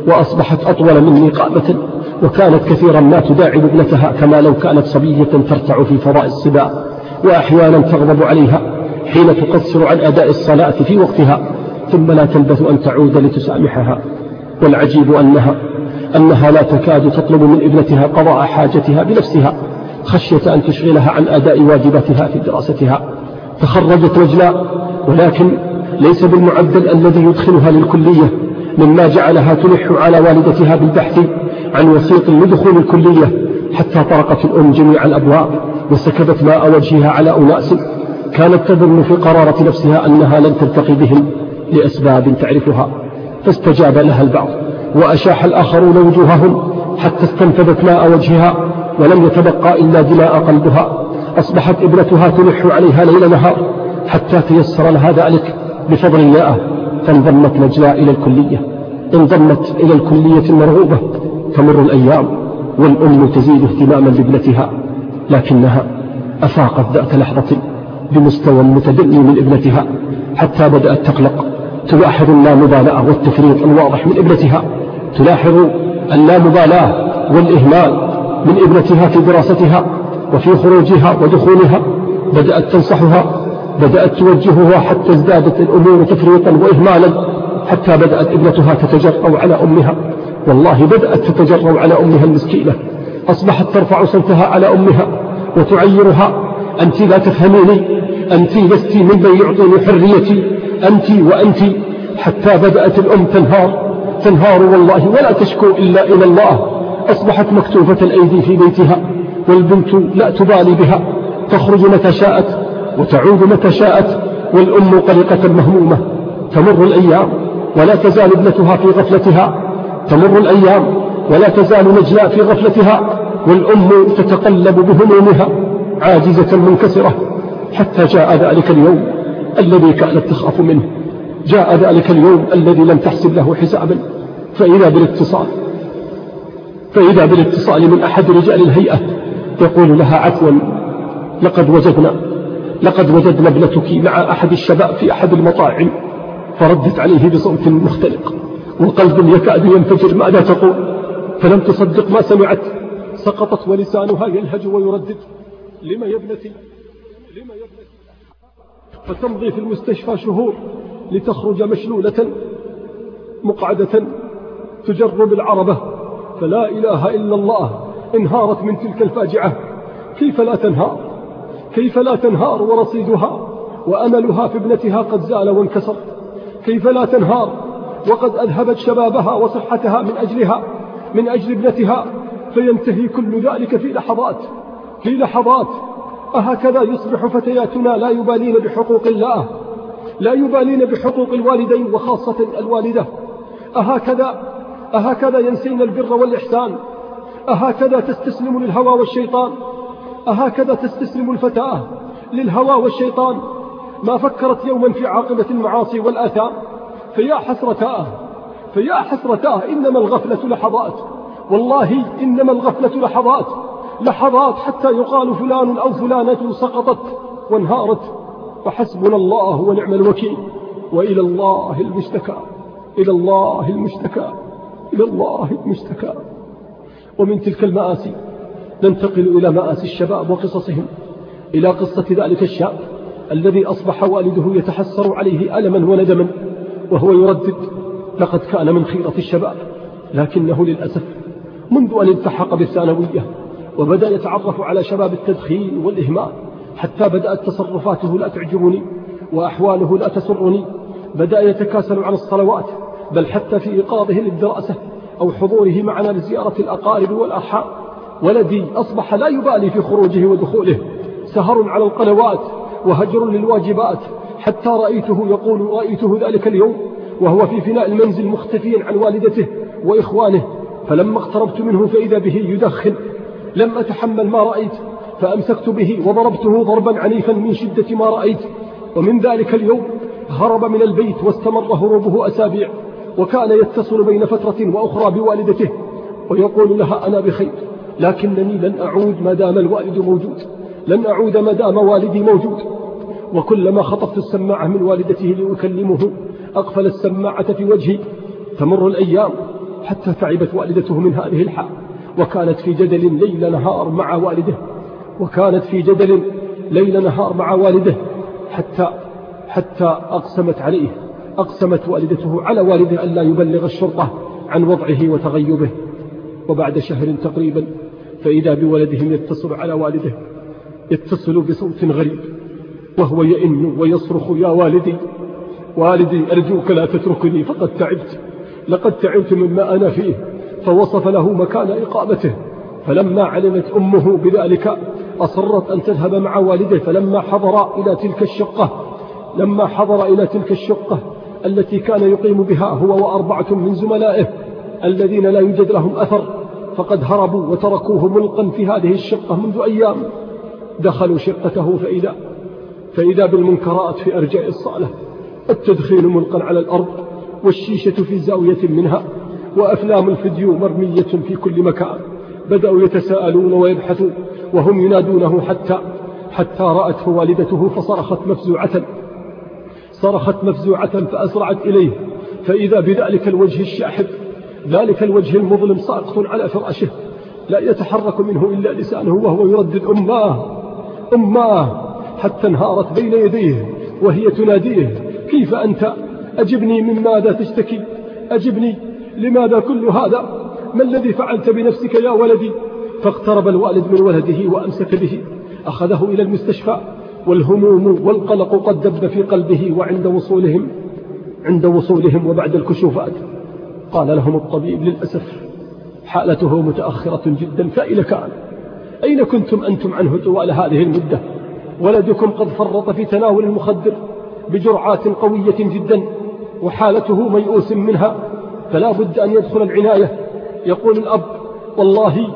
وأصبحت أطول مني قامة. وكانت كثيرا ما تداعب ابنتها كما لو كانت صبية ترتع في فضاء السباع وأحيانا تغضب عليها حين تقصر عن أداء الصلاة في وقتها. ثم لا تلبث أن تعود لتسامحها. والعجيب أنها أنها لا تكاد تطلب من ابنتها قضاء حاجتها بنفسها خشية أن تشغلها عن أداء واجباتها في دراستها. تخرجت رجلاء ولكن ليس بالمعدل الذي يدخلها للكلية مما جعلها تلح على والدتها بالبحث عن وسيط لدخول الكلية حتى طرقت الأم جميع الأبواب وسكبت ماء وجهها على أناس كانت تظن في قرارة نفسها أنها لن تلتقي بهم لأسباب تعرفها. فاستجاب لها البعض وأشاح الآخرون وجوههم حتى استنفذت ماء وجهها ولم يتبقى إلا دماء قلبها. أصبحت ابنتها تلح عليها ليل نهار حتى تيسر لها ذلك بفضل الله فانضمت نجلاء إلى الكلية. انضمت إلى الكلية المرغوبة تمر الأيام والأم تزيد اهتماما بابنتها لكنها أفاقت ذات لحظة بمستوى متدني من ابنتها حتى بدأت تقلق. تلاحظ اللامبالاة والتفريط الواضح من ابنتها. تلاحظ اللامبالاة والإهمال من ابنتها في دراستها وفي خروجها ودخولها. بدأت تنصحها بدأت توجهها حتى ازدادت الأمور تفريطا وإهمالا حتى بدأت ابنتها تتجرأ على أمها. والله بدأت تتجرأ على أمها المسكينة. أصبحت ترفع صوتها على أمها وتعيرها. أنت لا تفهميني. أنت لست ممن يعطيني حريتي. أنت وأنت حتى بدأت الأم تنهار. تنهار والله ولا تشكو إلا إلى الله. أصبحت مكتوفة الأيدي في بيتها والبنت لا تبالي بها. تخرج متى شاءت وتعود متى شاءت والأم قلقة مهمومة. تمر الأيام ولا تزال ابنتها في غفلتها. تمر الأيام ولا تزال نجلاء في غفلتها. والأم تتقلب بهمومها. عاجزة منكسرة. حتى جاء ذلك اليوم. الذي كانت تخاف منه. جاء ذلك اليوم الذي لم تحسب له حسابا. فإذا بالاتصال فإذا بالاتصال من أحد رجال الهيئة يقول لها عفوا لقد وجدنا لقد وجدنا ابنتك مع أحد الشباب في أحد المطاعم. فردت عليه بصوت مختلق. وقلب يكاد ينفجر ماذا تقول؟ فلم تصدق ما سمعت. سقطت ولسانها يلهج ويردد. لما يا ابنتي؟ لما فتمضي في المستشفى شهور لتخرج مشلولة مقعدة تجر بالعربة فلا إله إلا الله انهارت من تلك الفاجعة. كيف لا تنهار؟ كيف لا تنهار ورصيدها؟ وأملها في ابنتها قد زال وانكسر. كيف لا تنهار؟ وقد أذهبت شبابها وصحتها من أجلها من أجل ابنتها فينتهي كل ذلك في لحظات في لحظات أهكذا يصبح فتياتنا لا يبالين بحقوق الله لا يبالين بحقوق الوالدين وخاصة الوالدة. أهكذا أهكذا ينسين البر والإحسان. أهكذا تستسلم للهوى والشيطان. أهكذا تستسلم الفتاة للهوى والشيطان. ما فكرت يوما في عاقبة المعاصي والآثام. فيا حسرتاه فيا حسرتاه إنما الغفلة لحظات والله إنما الغفلة لحظات لحظات حتى يقال فلان أو فلانة سقطت وانهارت فحسبنا الله ونعم الوكيل وإلى الله المشتكى إلى الله المشتكى إلى الله المشتكى. ومن تلك المآسي ننتقل إلى مآسي الشباب وقصصهم إلى قصة ذلك الشاب الذي أصبح والده يتحسر عليه ألما وندما وهو يردد لقد كان من خيرة الشباب لكنه للأسف منذ أن التحق بالثانوية وبدأ يتعرف على شباب التدخين والإهمال. حتى بدأت تصرفاته لا تعجبني وأحواله لا تسرني. بدأ يتكاسل عن الصلوات بل حتى في إيقاظه للدراسة أو حضوره معنا لزيارة الأقارب والأرحام. ولدي أصبح لا يبالي في خروجه ودخوله. سهر على القنوات وهجر للواجبات. حتى رأيته يقول رأيته ذلك اليوم وهو في فناء المنزل مختفيا عن والدته وإخوانه. فلما اقتربت منه فإذا به يدخن. لم أتحمل ما رأيت فأمسكت به وضربته ضربا عنيفا من شدة ما رأيت. ومن ذلك اليوم هرب من البيت واستمر هروبه أسابيع وكان يتصل بين فترة وأخرى بوالدته ويقول لها أنا بخير لكنني لن أعود ما دام الوالد موجود لن أعود ما دام والدي موجود. وكلما خطفت السماعة من والدته لأكلمه أقفل السماعة في وجهي. تمر الأيام حتى تعبت والدته من هذه الحال. وكانت في جدل ليل نهار مع والده وكانت في جدل ليل نهار مع والده حتى حتى أقسمت عليه أقسمت والدته على والده أن لا يبلغ الشرطة عن وضعه وتغيبه. وبعد شهر تقريبا فإذا بولدهم يتصل على والده يتصل بصوت غريب وهو يئن ويصرخ يا والدي والدي أرجوك لا تتركني فقد تعبت لقد تعبت مما أنا فيه. فوصف له مكان إقامته. فلما علمت أمه بذلك أصرت أن تذهب مع والده فلما حضر إلى تلك الشقة لما حضر إلى تلك الشقة التي كان يقيم بها هو وأربعة من زملائه الذين لا يوجد لهم أثر فقد هربوا وتركوه ملقا في هذه الشقة منذ أيام. دخلوا شقته فإذا, فإذا بالمنكرات في أرجاء الصالة. التدخين ملقا على الأرض والشيشة في زاوية منها. وأفلام الفيديو مرمية في كل مكان. بدأوا يتساءلون ويبحثون وهم ينادونه حتى حتى رأته والدته فصرخت مفزوعة. صرخت مفزوعة فأسرعت إليه. فإذا بذلك الوجه الشاحب ذلك الوجه المظلم ساقط على فراشه. لا يتحرك منه إلا لسانه وهو يردد أماه! أماه! حتى انهارت بين يديه وهي تناديه كيف أنت؟ أجبني من ماذا تشتكي أجبني لماذا كل هذا؟ ما الذي فعلت بنفسك يا ولدي؟ فاقترب الوالد من ولده وأمسك به. أخذه إلى المستشفى والهموم والقلق قد دب في قلبه وعند وصولهم عند وصولهم وبعد الكشوفات. قال لهم الطبيب للأسف حالته متأخرة جدا فإلى كان؟ أين كنتم أنتم عنه طوال هذه المدة؟ ولدكم قد فرط في تناول المخدر بجرعات قوية جدا وحالته ميؤوس منها. فلا بد أن يدخل العناية. يقول الأب والله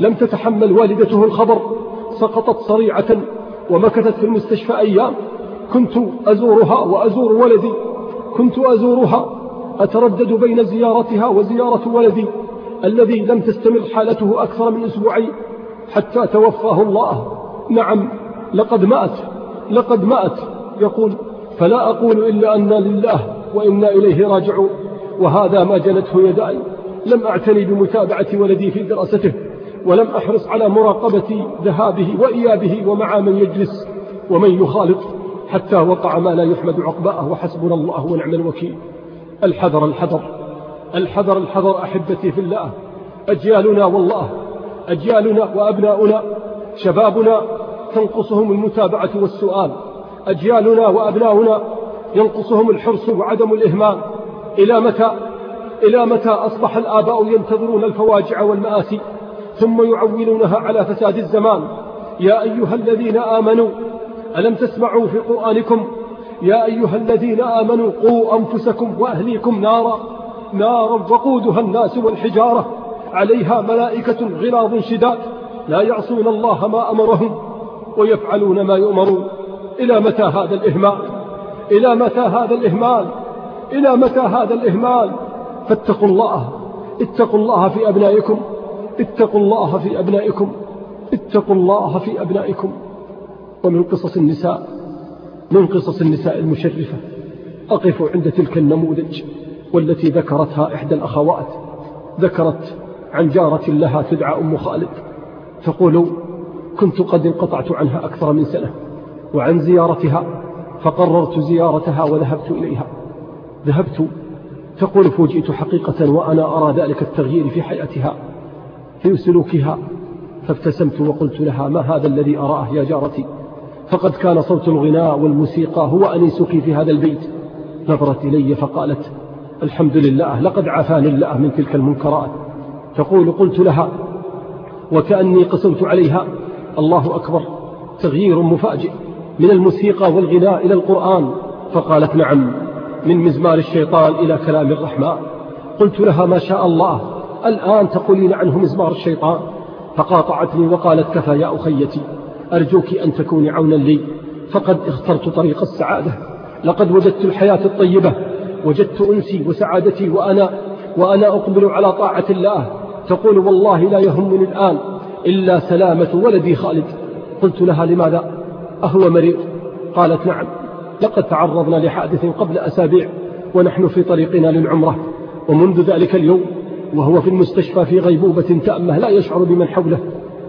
لم تتحمل والدته الخبر سقطت صريعة ومكثت في المستشفى أيام. كنت أزورها وأزور ولدي. كنت أزورها. أتردد بين زيارتها وزيارة ولدي الذي لم تستمر حالته أكثر من أسبوعين حتى توفاه الله. نعم لقد مات لقد مات. يقول فلا أقول إلا أن لله وإنا إليه راجعون. وهذا ما جنته يداي. لم أعتني بمتابعة ولدي في دراسته ولم أحرص على مراقبة ذهابه وإيابه ومع من يجلس ومن يخالط حتى وقع ما لا يحمد عقباءه وحسبنا الله ونعم الوكيل. الحذر الحذر. الحذر الحذر أحبتي في الله. أجيالنا والله. أجيالنا وأبناؤنا. شبابنا تنقصهم المتابعة والسؤال. أجيالنا وأبناؤنا ينقصهم الحرص وعدم الإهمال. إلى متى؟ إلى متى أصبح الآباء ينتظرون الفواجع والمآسي ثم يعولونها على فساد الزمان؟ يا أيها الذين آمنوا ألم تسمعوا في قرآنكم؟ يا أيها الذين آمنوا قوا أنفسكم وأهليكم نارا نارا وقودها الناس والحجارة عليها ملائكة غلاظ شداد لا يعصون الله ما أمرهم ويفعلون ما يؤمرون. إلى متى هذا الإهمال؟ إلى متى هذا الإهمال؟ إلى متى هذا الإهمال؟ فاتقوا الله. اتقوا الله في أبنائكم. اتقوا الله في أبنائكم. اتقوا الله في أبنائكم. ومن قصص النساء من قصص النساء المشرفة أقف عند تلك النموذج والتي ذكرتها إحدى الأخوات. ذكرت عن جارة لها تدعى أم خالد. تقول كنت قد انقطعت عنها أكثر من سنة وعن زيارتها فقررت زيارتها وذهبت إليها. ذهبت. تقول فوجئت حقيقة وأنا أرى ذلك التغيير في حياتها في سلوكها. فابتسمت وقلت لها ما هذا الذي أراه يا جارتي؟ فقد كان صوت الغناء والموسيقى هو أنيسك في هذا البيت. نظرت إلي فقالت الحمد لله لقد عافاني الله من تلك المنكرات. تقول قلت لها وكأني قسمت عليها الله أكبر تغيير مفاجئ من الموسيقى والغناء إلى القرآن. فقالت نعم. من مزمار الشيطان إلى كلام الرحمن. قلت لها ما شاء الله الآن تقولين عنه مزمار الشيطان؟ فقاطعتني وقالت كفى يا أخيتي أرجوك أن تكوني عونا لي. فقد اخترت طريق السعادة. لقد وجدت الحياة الطيبة وجدت أنسي وسعادتي وأنا, وأنا أقبل على طاعة الله. تقول والله لا يهمني الآن إلا سلامة ولدي خالد. قلت لها لماذا؟ أهو مريض. قالت نعم. لقد تعرضنا لحادث قبل أسابيع ونحن في طريقنا للعمرة ومنذ ذلك اليوم وهو في المستشفى في غيبوبة تأمة لا يشعر بمن حوله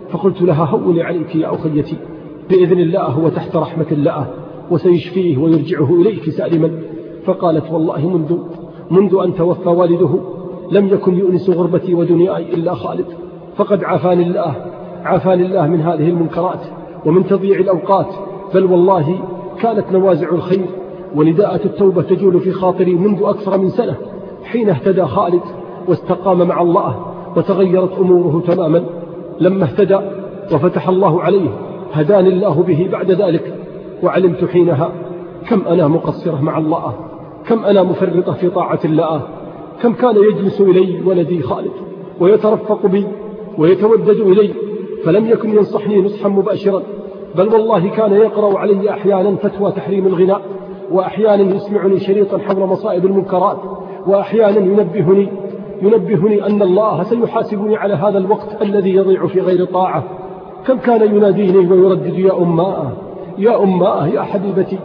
فقلت لها هوني عليك يا أخيتي بإذن الله هو تحت رحمة الله وسيشفيه ويرجعه إليك سالما. فقالت والله منذ منذ أن توفى والده لم يكن يؤنس غربتي ودنياي إلا خالد فقد عافاني الله عافاني الله من هذه المنكرات ومن تضييع الأوقات بل والله كانت نوازع الخير ونداءة التوبة تجول في خاطري منذ أكثر من سنة حين اهتدى خالد واستقام مع الله وتغيرت أموره تماما. لما اهتدى وفتح الله عليه هداني الله به بعد ذلك وعلمت حينها كم أنا مقصرة مع الله كم أنا مفرطة في طاعة الله كم كان يجلس إلي ولدي خالد ويترفق بي ويتودد إلي فلم يكن ينصحني نصحا مباشرا. بل والله كان يقرأ علي أحيانا فتوى تحريم الغناء وأحيانا يسمعني شريطا حول مصائب المنكرات وأحيانا ينبهني ينبهني أن الله سيحاسبني على هذا الوقت الذي يضيع في غير طاعة. كم كان يناديني ويردد يا أماه يا أماه يا حبيبتي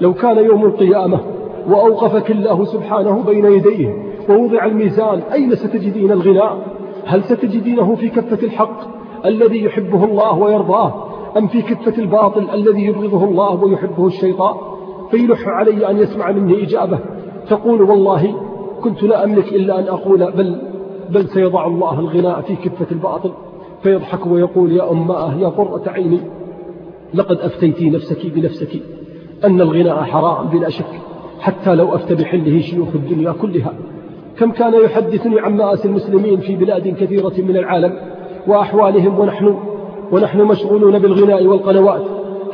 لو كان يوم القيامة وأوقفك الله سبحانه بين يديه ووضع الميزان أين ستجدين الغناء؟ هل ستجدينه في كفة الحق الذي يحبه الله ويرضاه؟ أم في كفة الباطل الذي يبغضه الله ويحبه الشيطان؟ فيلح علي أن يسمع مني إجابة. تقول والله كنت لا أملك إلا أن أقول بل, بل سيضع الله الغناء في كفة الباطل. فيضحك ويقول يا أماه يا قرة عيني. لقد أفتيتي نفسك بنفسك أن الغناء حرام بلا شك حتى لو أفت بحله شيوخ الدنيا كلها. كم كان يحدثني عن مآسي المسلمين في بلاد كثيرة من العالم وأحوالهم ونحن ونحن مشغولون بالغناء والقنوات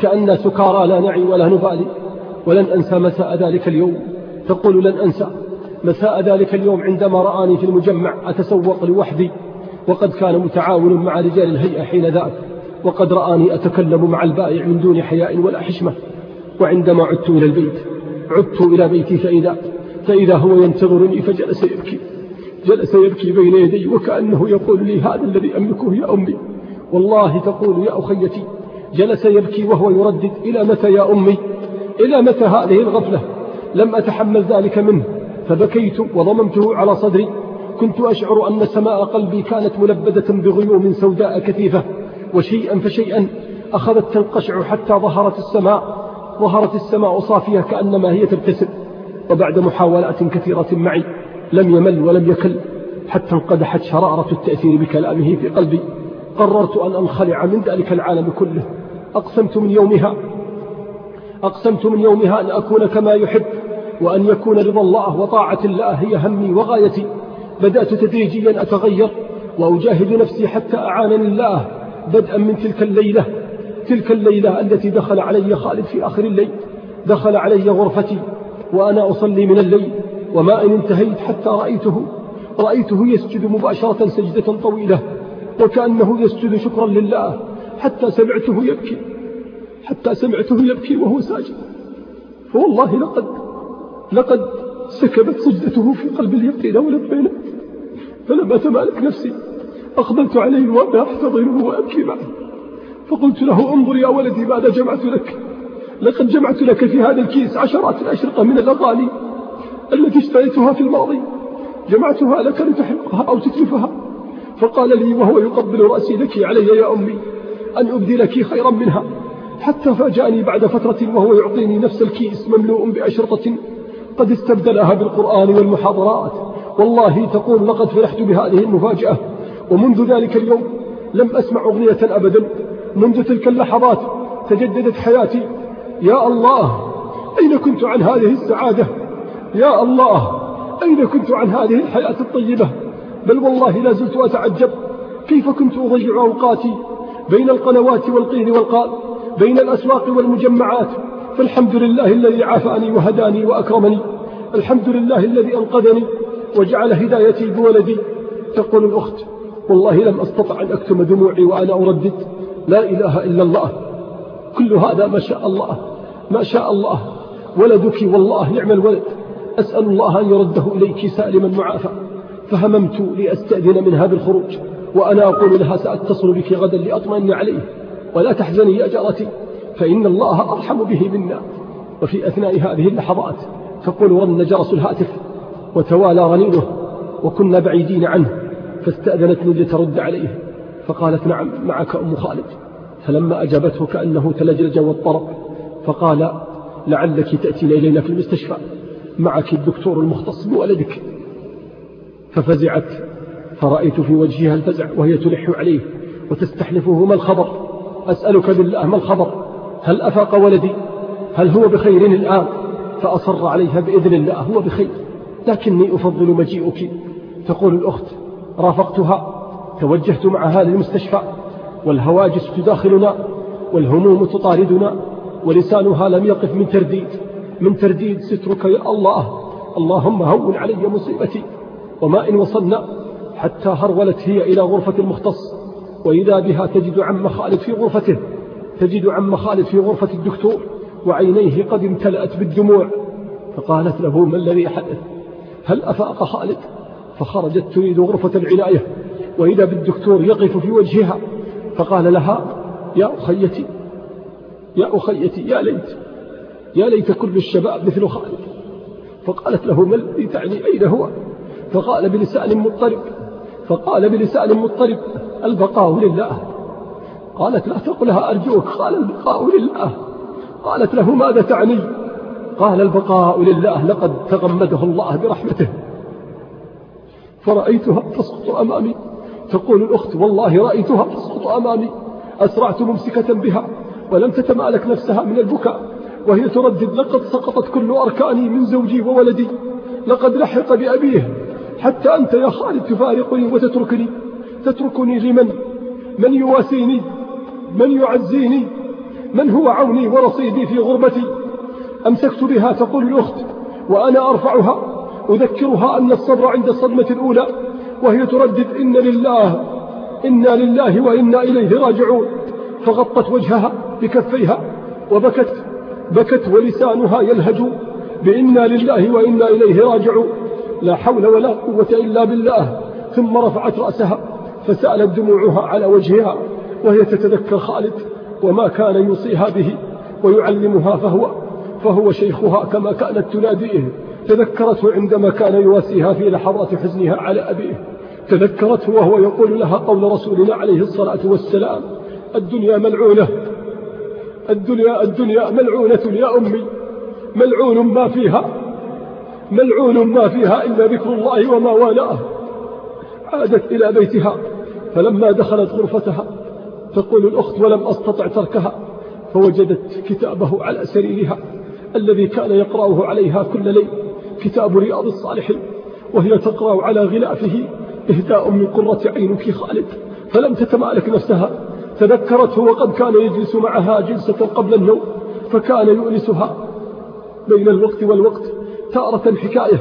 كأن سكارى لا نعي ولا نبالي ولن أنسى مساء ذلك اليوم. تقول لن أنسى مساء ذلك اليوم عندما رآني في المجمع أتسوق لوحدي وقد كان متعاون مع رجال الهيئة حين ذاك وقد رآني أتكلم مع البائع من دون حياء ولا حشمة. وعندما عدت إلى البيت عدت إلى بيتي فإذا, فإذا هو ينتظرني فجلس يبكي جلس يبكي بين يدي وكأنه يقول لي هذا الذي أملكه يا أمي. والله تقول يا أخيتي جلس يبكي وهو يردد إلى متى يا أمي؟ إلى متى هذه الغفلة؟ لم أتحمل ذلك منه فبكيت وضممته على صدري. كنت أشعر أن سماء قلبي كانت ملبدة بغيوم سوداء كثيفة وشيئا فشيئا أخذت تنقشع حتى ظهرت السماء ظهرت السماء صافية كأنما هي تبتسم. وبعد محاولات كثيرة معي لم يمل ولم يكل حتى انقدحت شرارة التأثير بكلامه في قلبي. قررت أن أنخلع من ذلك العالم كله. أقسمت من يومها أقسمت من يومها أن أكون كما يحب وأن يكون رضا الله وطاعة الله هي همي وغايتي. بدأت تدريجيا أتغير وأجاهد نفسي حتى أعانني الله بدءا من تلك الليلة. تلك الليلة التي دخل علي خالد في آخر الليل. دخل علي غرفتي وأنا أصلي من الليل وما إن انتهيت حتى رأيته. رأيته يسجد مباشرة سجدة طويلة. وكأنه يسجد شكرا لله. حتى سمعته يبكي. حتى سمعته يبكي وهو ساجد. فوالله لقد لقد سكبت سجدته في قلب اليقين ولبينا فلما تمالك نفسي أقبلت عليه وأنا أحتضنه وأبكي معه. فقلت له انظر يا ولدي ماذا جمعت لك. لقد جمعت لك في هذا الكيس عشرات الأشرطة من الأغاني التي اشتريتها في الماضي. جمعتها لك لتحرقها أو تتلفها. فقال لي وهو يقبل رأسي لك علي يا أمي أن أبدي لك خيرا منها حتى فاجأني بعد فترة وهو يعطيني نفس الكيس مملوء بأشرطة قد استبدلها بالقرآن والمحاضرات. والله تقول لقد فرحت بهذه المفاجأة. ومنذ ذلك اليوم لم أسمع أغنية أبدا. منذ تلك اللحظات تجددت حياتي. يا الله أين كنت عن هذه السعادة؟ يا الله أين كنت عن هذه الحياة الطيبة؟ بل والله لا زلت أتعجب. كيف كنت أضيع أوقاتي بين القنوات والقيل والقال بين الأسواق والمجمعات؟ فالحمد لله الذي عافاني وهداني وأكرمني. الحمد لله الذي أنقذني وجعل هدايتي بولدي. تقول الأخت والله لم أستطع أن أكتم دموعي وأنا أردد. لا إله إلا الله. كل هذا ما شاء الله ما شاء الله. ولدك والله نعم الولد. أسأل الله أن يرده إليك سالما معافى. فهممت لأستأذن منها بالخروج وأنا أقول لها سأتصل بك غدا لأطمئن عليه ولا تحزني يا جارتي فإن الله أرحم به منا. وفي أثناء هذه اللحظات تقول رن جرس الهاتف وتوالى رنينه وكنا بعيدين عنه فاستأذنتني لترد عليه فقالت نعم معك أم خالد. فلما أجابته كأنه تلجلج واضطرب فقال لعلك تأتين إلينا في المستشفى معك الدكتور المختص بولدك. ففزعت. فرأيت في وجهها الفزع وهي تلح عليه وتستحلفه. ما الخبر؟ أسألك بالله ما الخبر؟ هل أفاق ولدي؟ هل هو بخير الآن؟ فأصر عليها بإذن الله هو بخير. لكني أفضل مجيئك. تقول الأخت رافقتها. توجهت معها للمستشفى. والهواجس تداخلنا والهموم تطاردنا ولسانها لم يقف من ترديد. من ترديد سترك يا الله. اللهم هون علي مصيبتي. وما إن وصلنا حتى هرولت هي إلى غرفة المختص. وإذا بها تجد عم خالد في غرفته تجد عم خالد في غرفة الدكتور وعينيه قد امتلأت بالدموع. فقالت له ما الذي حدث هل أفاق خالد؟ فخرجت تريد غرفة العناية. وإذا بالدكتور يقف في وجهها فقال لها يا أخيتي يا أخيتي يا ليت يا ليت كل الشباب مثل خالد. فقالت له ما الذي تعني؟ أين هو؟ فقال بلسان مضطرب. فقال بلسان مضطرب البقاء لله. قالت لا تقلها أرجوك قال البقاء لله. قالت له ماذا تعني؟ قال البقاء لله لقد تغمده الله برحمته. فرأيتها تسقط أمامي. تقول الأخت والله رأيتها تسقط أمامي. أسرعت ممسكة بها ولم تتمالك نفسها من البكاء. وهي تردد لقد سقطت كل أركاني من زوجي وولدي. لقد لحق بأبيه. حتى أنت يا خالد تفارقني وتتركني. تتركني لمن؟ من يواسيني؟ من يعزيني؟ من هو عوني ورصيدي في غربتي؟ أمسكت بها تقول الأخت وأنا أرفعها أذكرها أن الصبر عند الصدمة الأولى وهي تردد إن لله إنا لله وإنا إليه راجعون. فغطت وجهها بكفيها وبكت بكت ولسانها يلهج بإنا لله وإنا إليه راجعون. لا حول ولا قوة إلا بالله ثم رفعت رأسها فسألت دموعها على وجهها وهي تتذكر خالد وما كان يوصيها به ويعلمها فهو فهو شيخها كما كانت تناديه تذكرته عندما كان يواسيها في لحظات حزنها على أبيه تذكرته وهو يقول لها قول رسولنا عليه الصلاة والسلام الدنيا ملعونة الدنيا الدنيا ملعونة يا أمي ملعون ما فيها ملعون ما فيها إلا ذكر الله وما والاه. عادت إلى بيتها فلما دخلت غرفتها تقول الأخت ولم أستطع تركها فوجدت كتابه على سريرها الذي كان يقرأه عليها كل ليل كتاب رياض الصالحين وهي تقرأ على غلافه إهداء من قرة عينك خالد. فلم تتمالك نفسها تذكرته وقد كان يجلس معها جلسة قبل النوم فكان يؤنسها بين الوقت والوقت. تارة حكاية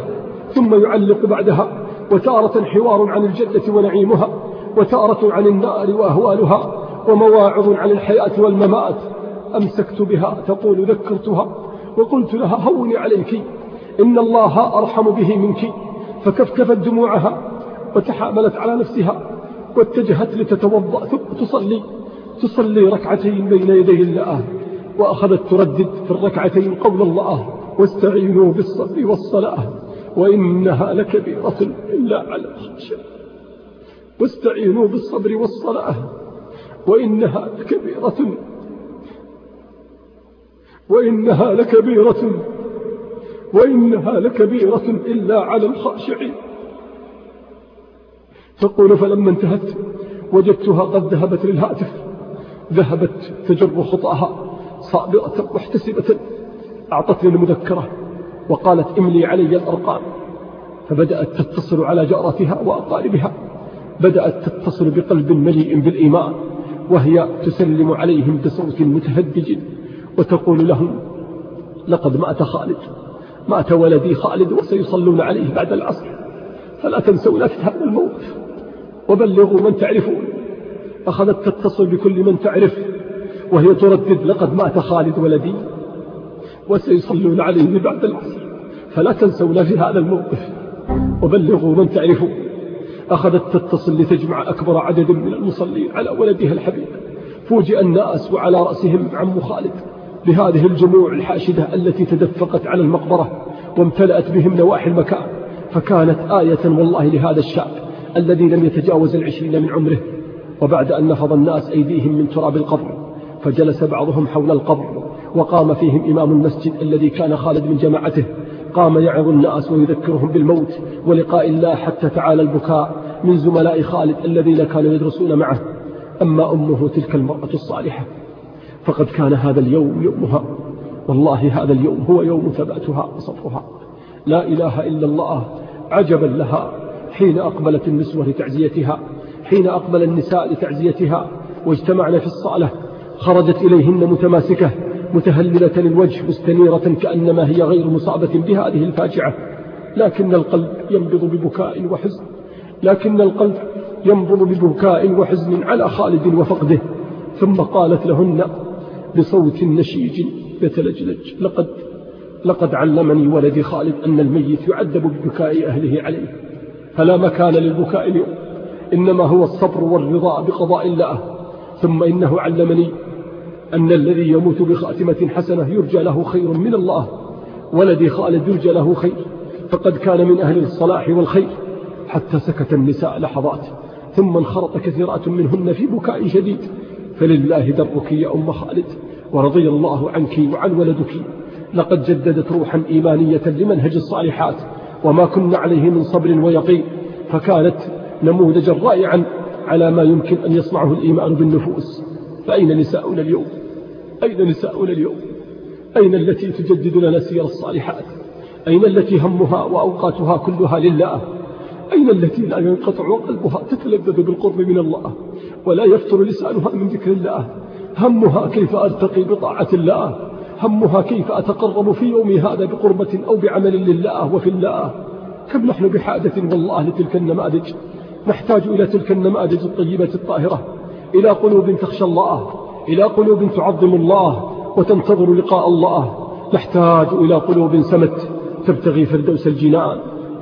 ثم يعلق بعدها وتارة حوار عن الجنة ونعيمها وتارة عن النار وأهوالها ومواعظ عن الحياة والممات. أمسكت بها تقول ذكرتها وقلت لها هوني عليك إن الله أرحم به منك. فكفكفت دموعها وتحاملت على نفسها واتجهت لتتوضأ ثم تصلي. تصلي ركعتين بين يدي الله وأخذت تردد في الركعتين قول الله. واستعينوا بالصبر والصلاة وإنها لكبيرة إلا على الخشى واستعينوا بالصبر والصلاة وإنها لكبيرة وإنها لكبيرة وإنها لكبيرة إلا على الخاشعين. تقول فلما انتهت وجدتها قد ذهبت للهاتف ذهبت تجر خطاها صابرة محتسبة. أعطتني المذكرة وقالت املي علي الأرقام. فبدأت تتصل على جارتها وأقاربها. بدأت تتصل بقلب مليء بالإيمان وهي تسلم عليهم بصوت متهدج وتقول لهم لقد مات خالد مات ولدي خالد وسيصلون عليه بعد العصر فلا تنسوا في هذا الموقف وبلغوا من تعرفون. أخذت تتصل بكل من تعرف وهي تردد لقد مات خالد ولدي وسيصلون عليه بعد العصر. فلا تنسون في هذا الموقف. وبلغوا من تعرفون أخذت تتصل لتجمع أكبر عدد من المصلين على ولدها الحبيب. فوجئ الناس وعلى رأسهم عم خالد بهذه الجموع الحاشدة التي تدفقت على المقبرة وامتلأت بهم نواحي المكان. فكانت آية والله لهذا الشاب الذي لم يتجاوز العشرين من عمره. وبعد أن نفض الناس أيديهم من تراب القبر فجلس بعضهم حول القبر وقام فيهم إمام المسجد الذي كان خالد من جماعته. قام يعظ الناس ويذكرهم بالموت ولقاء الله حتى تعالى البكاء من زملاء خالد الذين كانوا يدرسون معه. أما أمه تلك المرأة الصالحة. فقد كان هذا اليوم يومها. والله هذا اليوم هو يوم ثباتها وصفها. لا إله إلا الله. عجبا لها. حين أقبلت النسوة لتعزيتها. حين أقبل النساء لتعزيتها. واجتمعن في الصالة. خرجت إليهن متماسكة. متهللة الوجه مستنيرة كأنما هي غير مصابة بهذه الفاجعة. لكن القلب ينبض ببكاء وحزن. لكن القلب ينبض ببكاء وحزن على خالد وفقده. ثم قالت لهن بصوت نشيج يتلجلج لقد لقد علمني ولدي خالد أن الميت يعذب ببكاء أهله عليه. فلا مكان للبكاء اليوم. إنما هو الصبر والرضا بقضاء الله. ثم إنه علمني أن الذي يموت بخاتمة حسنة يرجى له خير من الله. ولدي خالد يرجى له خير. فقد كان من أهل الصلاح والخير. حتى سكت النساء لحظات. ثم انخرط كثيرات منهن في بكاء شديد. فلله درك يا أم خالد. ورضي الله عنك وعن ولدك. لقد جددت روحا إيمانية لمنهج الصالحات. وما كنا عليه من صبر ويقين. فكانت نموذجا رائعا على ما يمكن أن يصنعه الإيمان بالنفوس. فأين نساؤنا اليوم؟ أين نساؤنا اليوم؟ أين التي تجدد لنا سير الصالحات؟ أين التي همها وأوقاتها كلها لله؟ أين التي لا ينقطع قلبها تتلذذ بالقرب من الله ولا يفتر لسانها من ذكر الله؟ همها كيف أرتقي بطاعة الله؟ همها كيف أتقرب في يومي هذا بقربة أو بعمل لله وفي الله؟ كم نحن بحاجة والله لتلك النماذج؟ نحتاج إلى تلك النماذج الطيبة الطاهرة إلى قلوب تخشى الله إلى قلوب تعظم الله وتنتظر لقاء الله. نحتاج إلى قلوب سمت تبتغي فردوس الجنان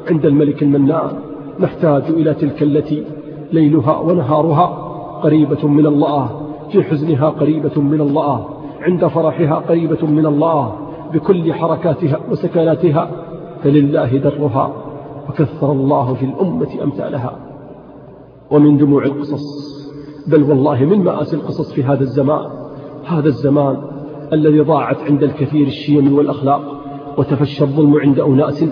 عند الملك المنان. نحتاج إلى تلك التي ليلها ونهارها قريبة من الله في حزنها قريبة من الله عند فرحها قريبة من الله بكل حركاتها وسكناتها فلله درها وكثر الله في الأمة أمثالها. ومن دموع القصص بل والله من مآسي القصص في هذا الزمان. هذا الزمان الذي ضاعت عند الكثير الشيم والأخلاق وتفشى الظلم عند أناس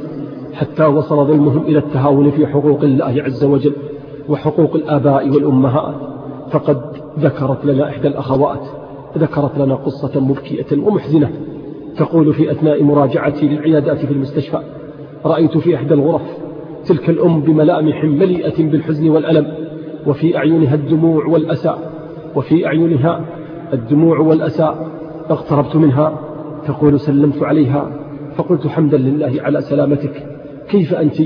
حتى وصل ظلمهم إلى التهاون في حقوق الله عز وجل وحقوق الآباء والأمهات. فقد ذكرت لنا إحدى الأخوات ذكرت لنا قصة مبكية ومحزنة تقول في أثناء مراجعتي للعيادات في المستشفى رأيت في إحدى الغرف تلك الأم بملامح مليئة بالحزن والألم وفي أعينها الدموع والأسى وفي أعينها الدموع والأسى اقتربت منها تقول سلمت عليها فقلت حمدا لله على سلامتك. كيف أنت؟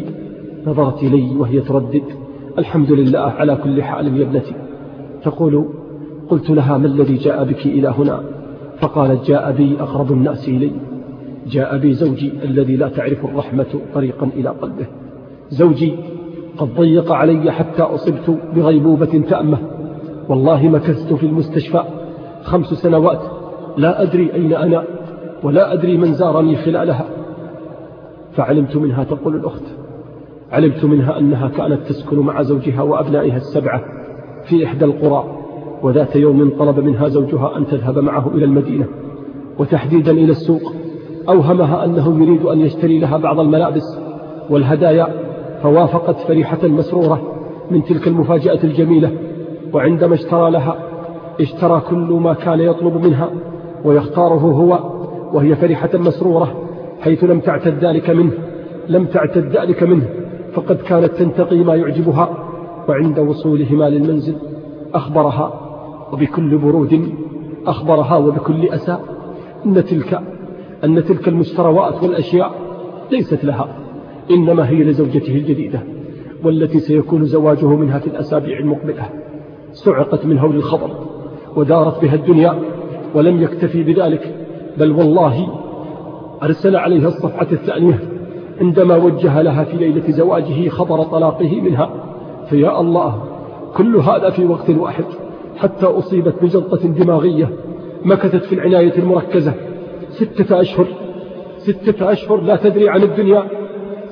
نظرت إلي وهي تردد. الحمد لله على كل حال يا ابنتي. تقول قلت لها ما الذي جاء بك إلى هنا؟ فقالت جاء بي أقرب الناس إلي. جاء بي زوجي الذي لا تعرف الرحمة طريقا إلى قلبه. زوجي قد ضيق علي حتى أصبت بغيبوبة تامة. والله مكثت في المستشفى خمس سنوات. لا أدري أين أنا ولا أدري من زارني خلالها. فعلمت منها تقول الأخت علمت منها أنها كانت تسكن مع زوجها وأبنائها السبعة في إحدى القرى وذات يوم طلب منها زوجها أن تذهب معه إلى المدينة. وتحديدا إلى السوق أوهمها أنه يريد أن يشتري لها بعض الملابس والهدايا فوافقت فرحة مسرورة من تلك المفاجأة الجميلة وعندما اشترى لها اشترى كل ما كان يطلب منها ويختاره هو وهي فرحة مسرورة حيث لم تعتد ذلك منه لم تعتد ذلك منه فقد كانت تنتقي ما يعجبها وعند وصولهما للمنزل أخبرها وبكل برود أخبرها وبكل أسى أن تلك أن تلك المشتروات والأشياء ليست لها. إنما هي لزوجته الجديدة والتي سيكون زواجه منها في الأسابيع المقبلة. سعقت من هول الخبر ودارت بها الدنيا ولم يكتفي بذلك بل والله أرسل عليها الصفحة الثانية عندما وجه لها في ليلة زواجه خبر طلاقه منها. فيا الله كل هذا في وقت واحد. حتى أصيبت بجلطة دماغية مكثت في العناية المركزة. ستة أشهر ستة أشهر لا تدري عن الدنيا.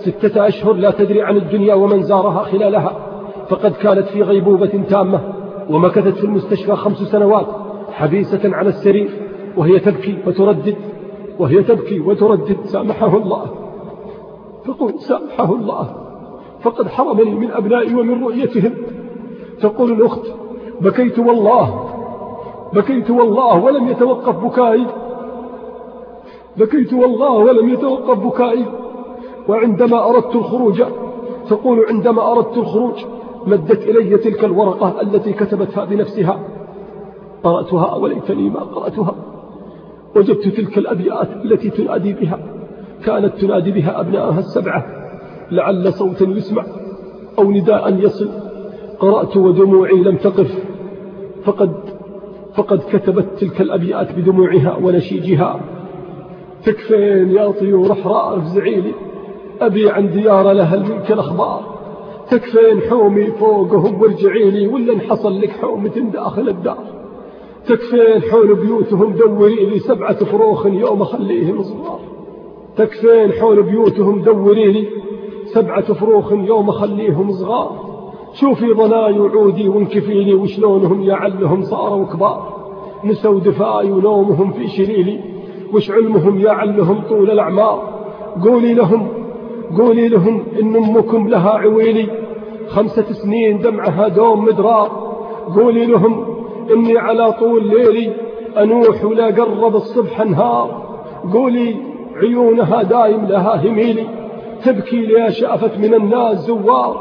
ستة أشهر لا تدري عن الدنيا ومن زارها خلالها فقد كانت في غيبوبة تامة ومكثت في المستشفى خمس سنوات حبيسة على السرير وهي تبكي وتردد وهي تبكي وتردد سامحه الله. تقول سامحه الله فقد حرمني من أبنائي ومن رؤيتهم. تقول الأخت بكيت والله بكيت والله ولم يتوقف بكائي بكيت والله ولم يتوقف بكائي. وعندما أردت الخروج تقول عندما أردت الخروج مدت إلي تلك الورقة التي كتبتها بنفسها. قرأتها وليتني ما قرأتها. وجدت تلك الأبيات التي تنادي بها. كانت تنادي بها أبنائها السبعة. لعل صوتا يسمع أو نداء يصل. قرأت ودموعي لم تقف. فقد, فقد كتبت تلك الأبيات بدموعها ونشيجها. تكفين يا طيور أحرار افزعيلي أبي عن ديار لها منك الأخبار. تكفين حومي فوقهم وارجعي لي ولا انحصل لك حومة داخل الدار. تكفين حول بيوتهم دوري لي سبعة فروخ يوم أخليهم صغار تكفين حول بيوتهم دوري لي سبعة فروخ يوم أخليهم صغار. شوفي ضناي وعودي وانكفيلي وشلونهم يعلهم صاروا كبار. نسوا دفاي ونومهم في شليلي وش علمهم يعلهم طول الأعمار. قولي لهم قولي لهم إن أمكم لها عويلي. خمسة سنين دمعها دوم مدرار. قولي لهم إني على طول ليلي أنوح ولا قرب الصبح نهار. قولي عيونها دايم لها هميلي. تبكي لي شأفت من الناس زوار.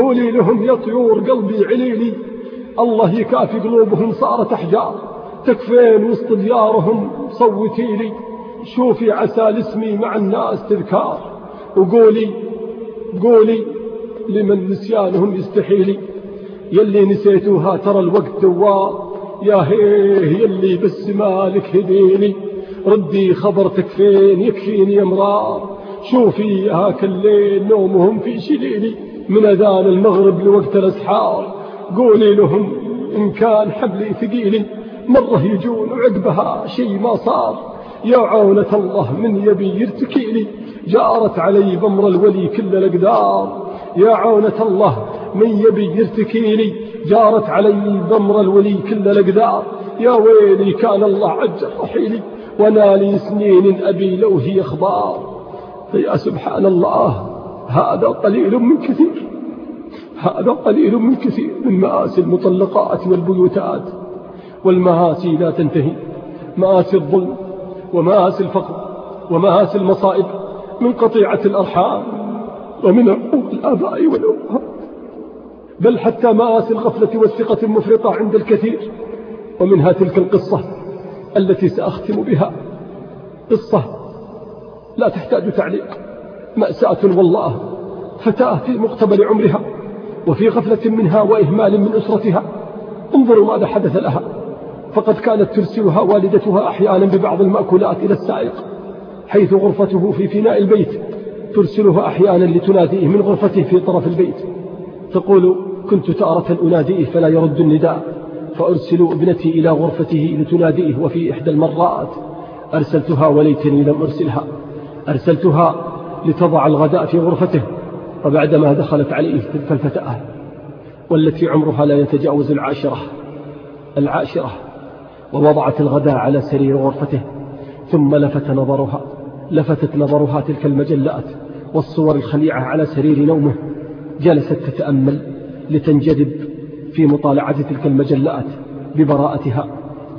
قولي لهم يا طيور قلبي عليلي. الله يكافي قلوبهم صارت أحجار. تكفين وسط ديارهم صوتي لي. شوفي عسى لاسمي مع الناس تذكار. وقولي قولي لمن نسيانهم يستحيلي. يلي نسيتوها ترى الوقت دوار يا هيه يلي بس مالك هديني. ردي خبرتك فين؟ يكفيني يا مرار شوفي هاك الليل نومهم في شليلي. من أذان المغرب لوقت الأسحار. قولي لهم إن كان حبلي ثقيلي. مرة يجون وعقبها شي ما صار. يا عونة الله من يبي يرتكيلي. جارت علي بمر الولي كل الأقدار. يا عونة الله من يبي يرتكيلي جارت علي بمر الولي كل الأقدار. يا ويلي كان الله عجل رحيلي وأنا لي سنين أبي لو هي أخبار. فيا سبحان الله هذا قليل من كثير. هذا قليل من كثير من مآسي المطلقات والبيوتات. والمآسي لا تنتهي. مآسي الظلم ومآسي الفقر ومآسي المصائب. من قطيعة الأرحام ومن عقوق الآباء والأمهات. بل حتى مآسي الغفلة والثقة المفرطة عند الكثير. ومنها تلك القصة التي سأختم بها. قصة لا تحتاج تعليق. مأساة والله فتاة في مقتبل عمرها وفي غفلة منها وإهمال من أسرتها. انظروا ماذا حدث لها. فقد كانت ترسلها والدتها أحيانا ببعض المأكولات إلى السائق. حيث غرفته في فناء البيت ترسلها أحيانا لتناديه من غرفته في طرف البيت. تقول كنت تارة أناديه فلا يرد النداء فأرسل ابنتي إلى غرفته لتناديه وفي إحدى المرات. أرسلتها وليتني لم أرسلها أرسلتها لتضع الغداء في غرفته وبعدما دخلت عليه تلك الفتاة والتي عمرها لا يتجاوز العاشرة العاشرة ووضعت الغداء على سرير غرفته ثم لفت نظرها. لفتت نظرها تلك المجلات والصور الخليعة على سرير نومه جلست تتأمل لتنجذب في مطالعة تلك المجلات ببراءتها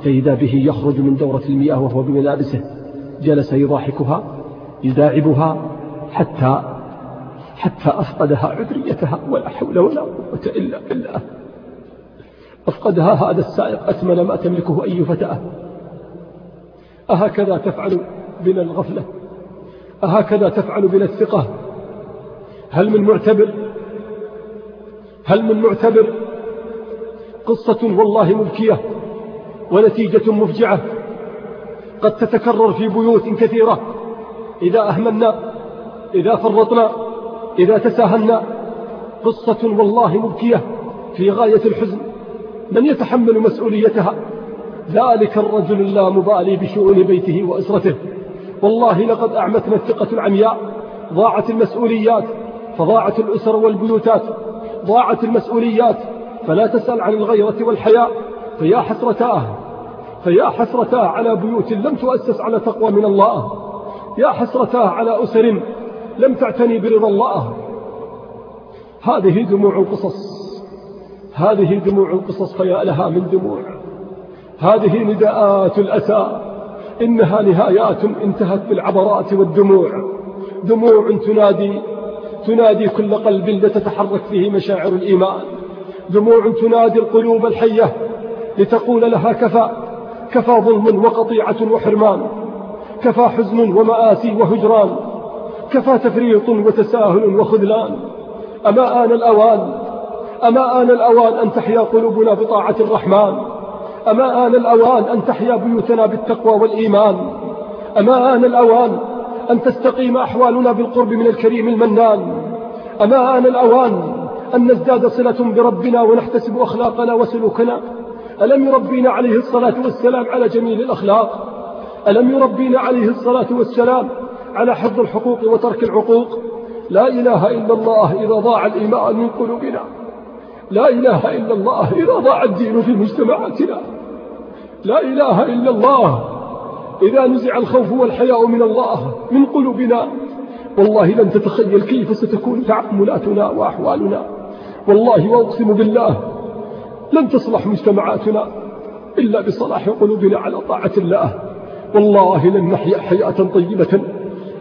فإذا به يخرج من دورة المياه وهو بملابسه جلس يضاحكها يداعبها حتى حتى أفقدها عذريتها ولا حول ولا قوة إلا بالله. أفقدها هذا السائق أثمن ما تملكه أي فتاة. أهكذا تفعل بنا الغفلة. أهكذا تفعل بنا الثقة؟ هل من معتبر؟ هل من معتبر؟ قصة والله مبكية ونتيجة مفجعة. قد تتكرر في بيوت كثيرة. إذا أهملنا إذا فرطنا إذا تساهلنا. قصة والله مبكية في غاية الحزن. من يتحمل مسؤوليتها؟ ذلك الرجل اللامبالي بشؤون بيته وأسرته. والله لقد أعمتنا الثقة العمياء ضاعت المسؤوليات فضاعت الأسر والبيوتات ضاعت المسؤوليات فلا تسأل عن الغيرة والحياء فيا حسرتاه فيا حسرتاه على بيوت لم تؤسس على تقوى من الله يا حسرتاه على أسر لم تعتني برضا الله. هذه دموع القصص هذه دموع القصص فيا لها من دموع هذه نداءات الأسى. إنها نهايات انتهت بالعبرات والدموع. دموع تنادي تنادي كل قلب لتتحرك فيه مشاعر الإيمان. دموع تنادي القلوب الحية لتقول لها كفى كفى ظلم وقطيعة وحرمان كفى حزن ومآسي وهجران كفى تفريط وتساهل وخذلان. أما آن الأوان أما آن الأوان أن تحيا قلوبنا بطاعة الرحمن. أما آن الأوان أن تحيا بيوتنا بالتقوى والإيمان. أما آن الأوان أن تستقيم أحوالنا بالقرب من الكريم المنان. أما آن الأوان أن نزداد صلة بربنا ونحتسب أخلاقنا وسلوكنا. ألم يربينا عليه الصلاة والسلام على جميل الأخلاق؟ ألم يربينا عليه الصلاة والسلام على حفظ الحقوق وترك العقوق؟ لا إله إلا الله إذا ضاع الإيمان من قلوبنا. لا إله إلا الله إذا ضاع الدين في مجتمعاتنا. لا إله إلا الله. إذا نزع الخوف والحياء من الله من قلوبنا. والله لن تتخيل كيف ستكون تعاملاتنا وأحوالنا. والله وأقسم بالله لن تصلح مجتمعاتنا إلا بصلاح قلوبنا على طاعة الله. والله لن نحيا حياة طيبة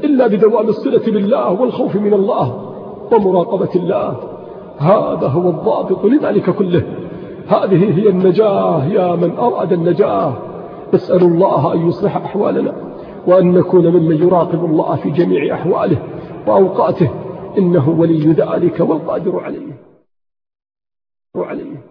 إلا بدوام الصلة بالله والخوف من الله ومراقبة الله. هذا هو الضابط لذلك كله. هذه هي النجاة يا من أراد النجاة. نسأل الله أن يصلح أحوالنا وأن نكون ممن يراقب الله في جميع أحواله وأوقاته. إنه ولي ذلك والقادر عليه. وعليه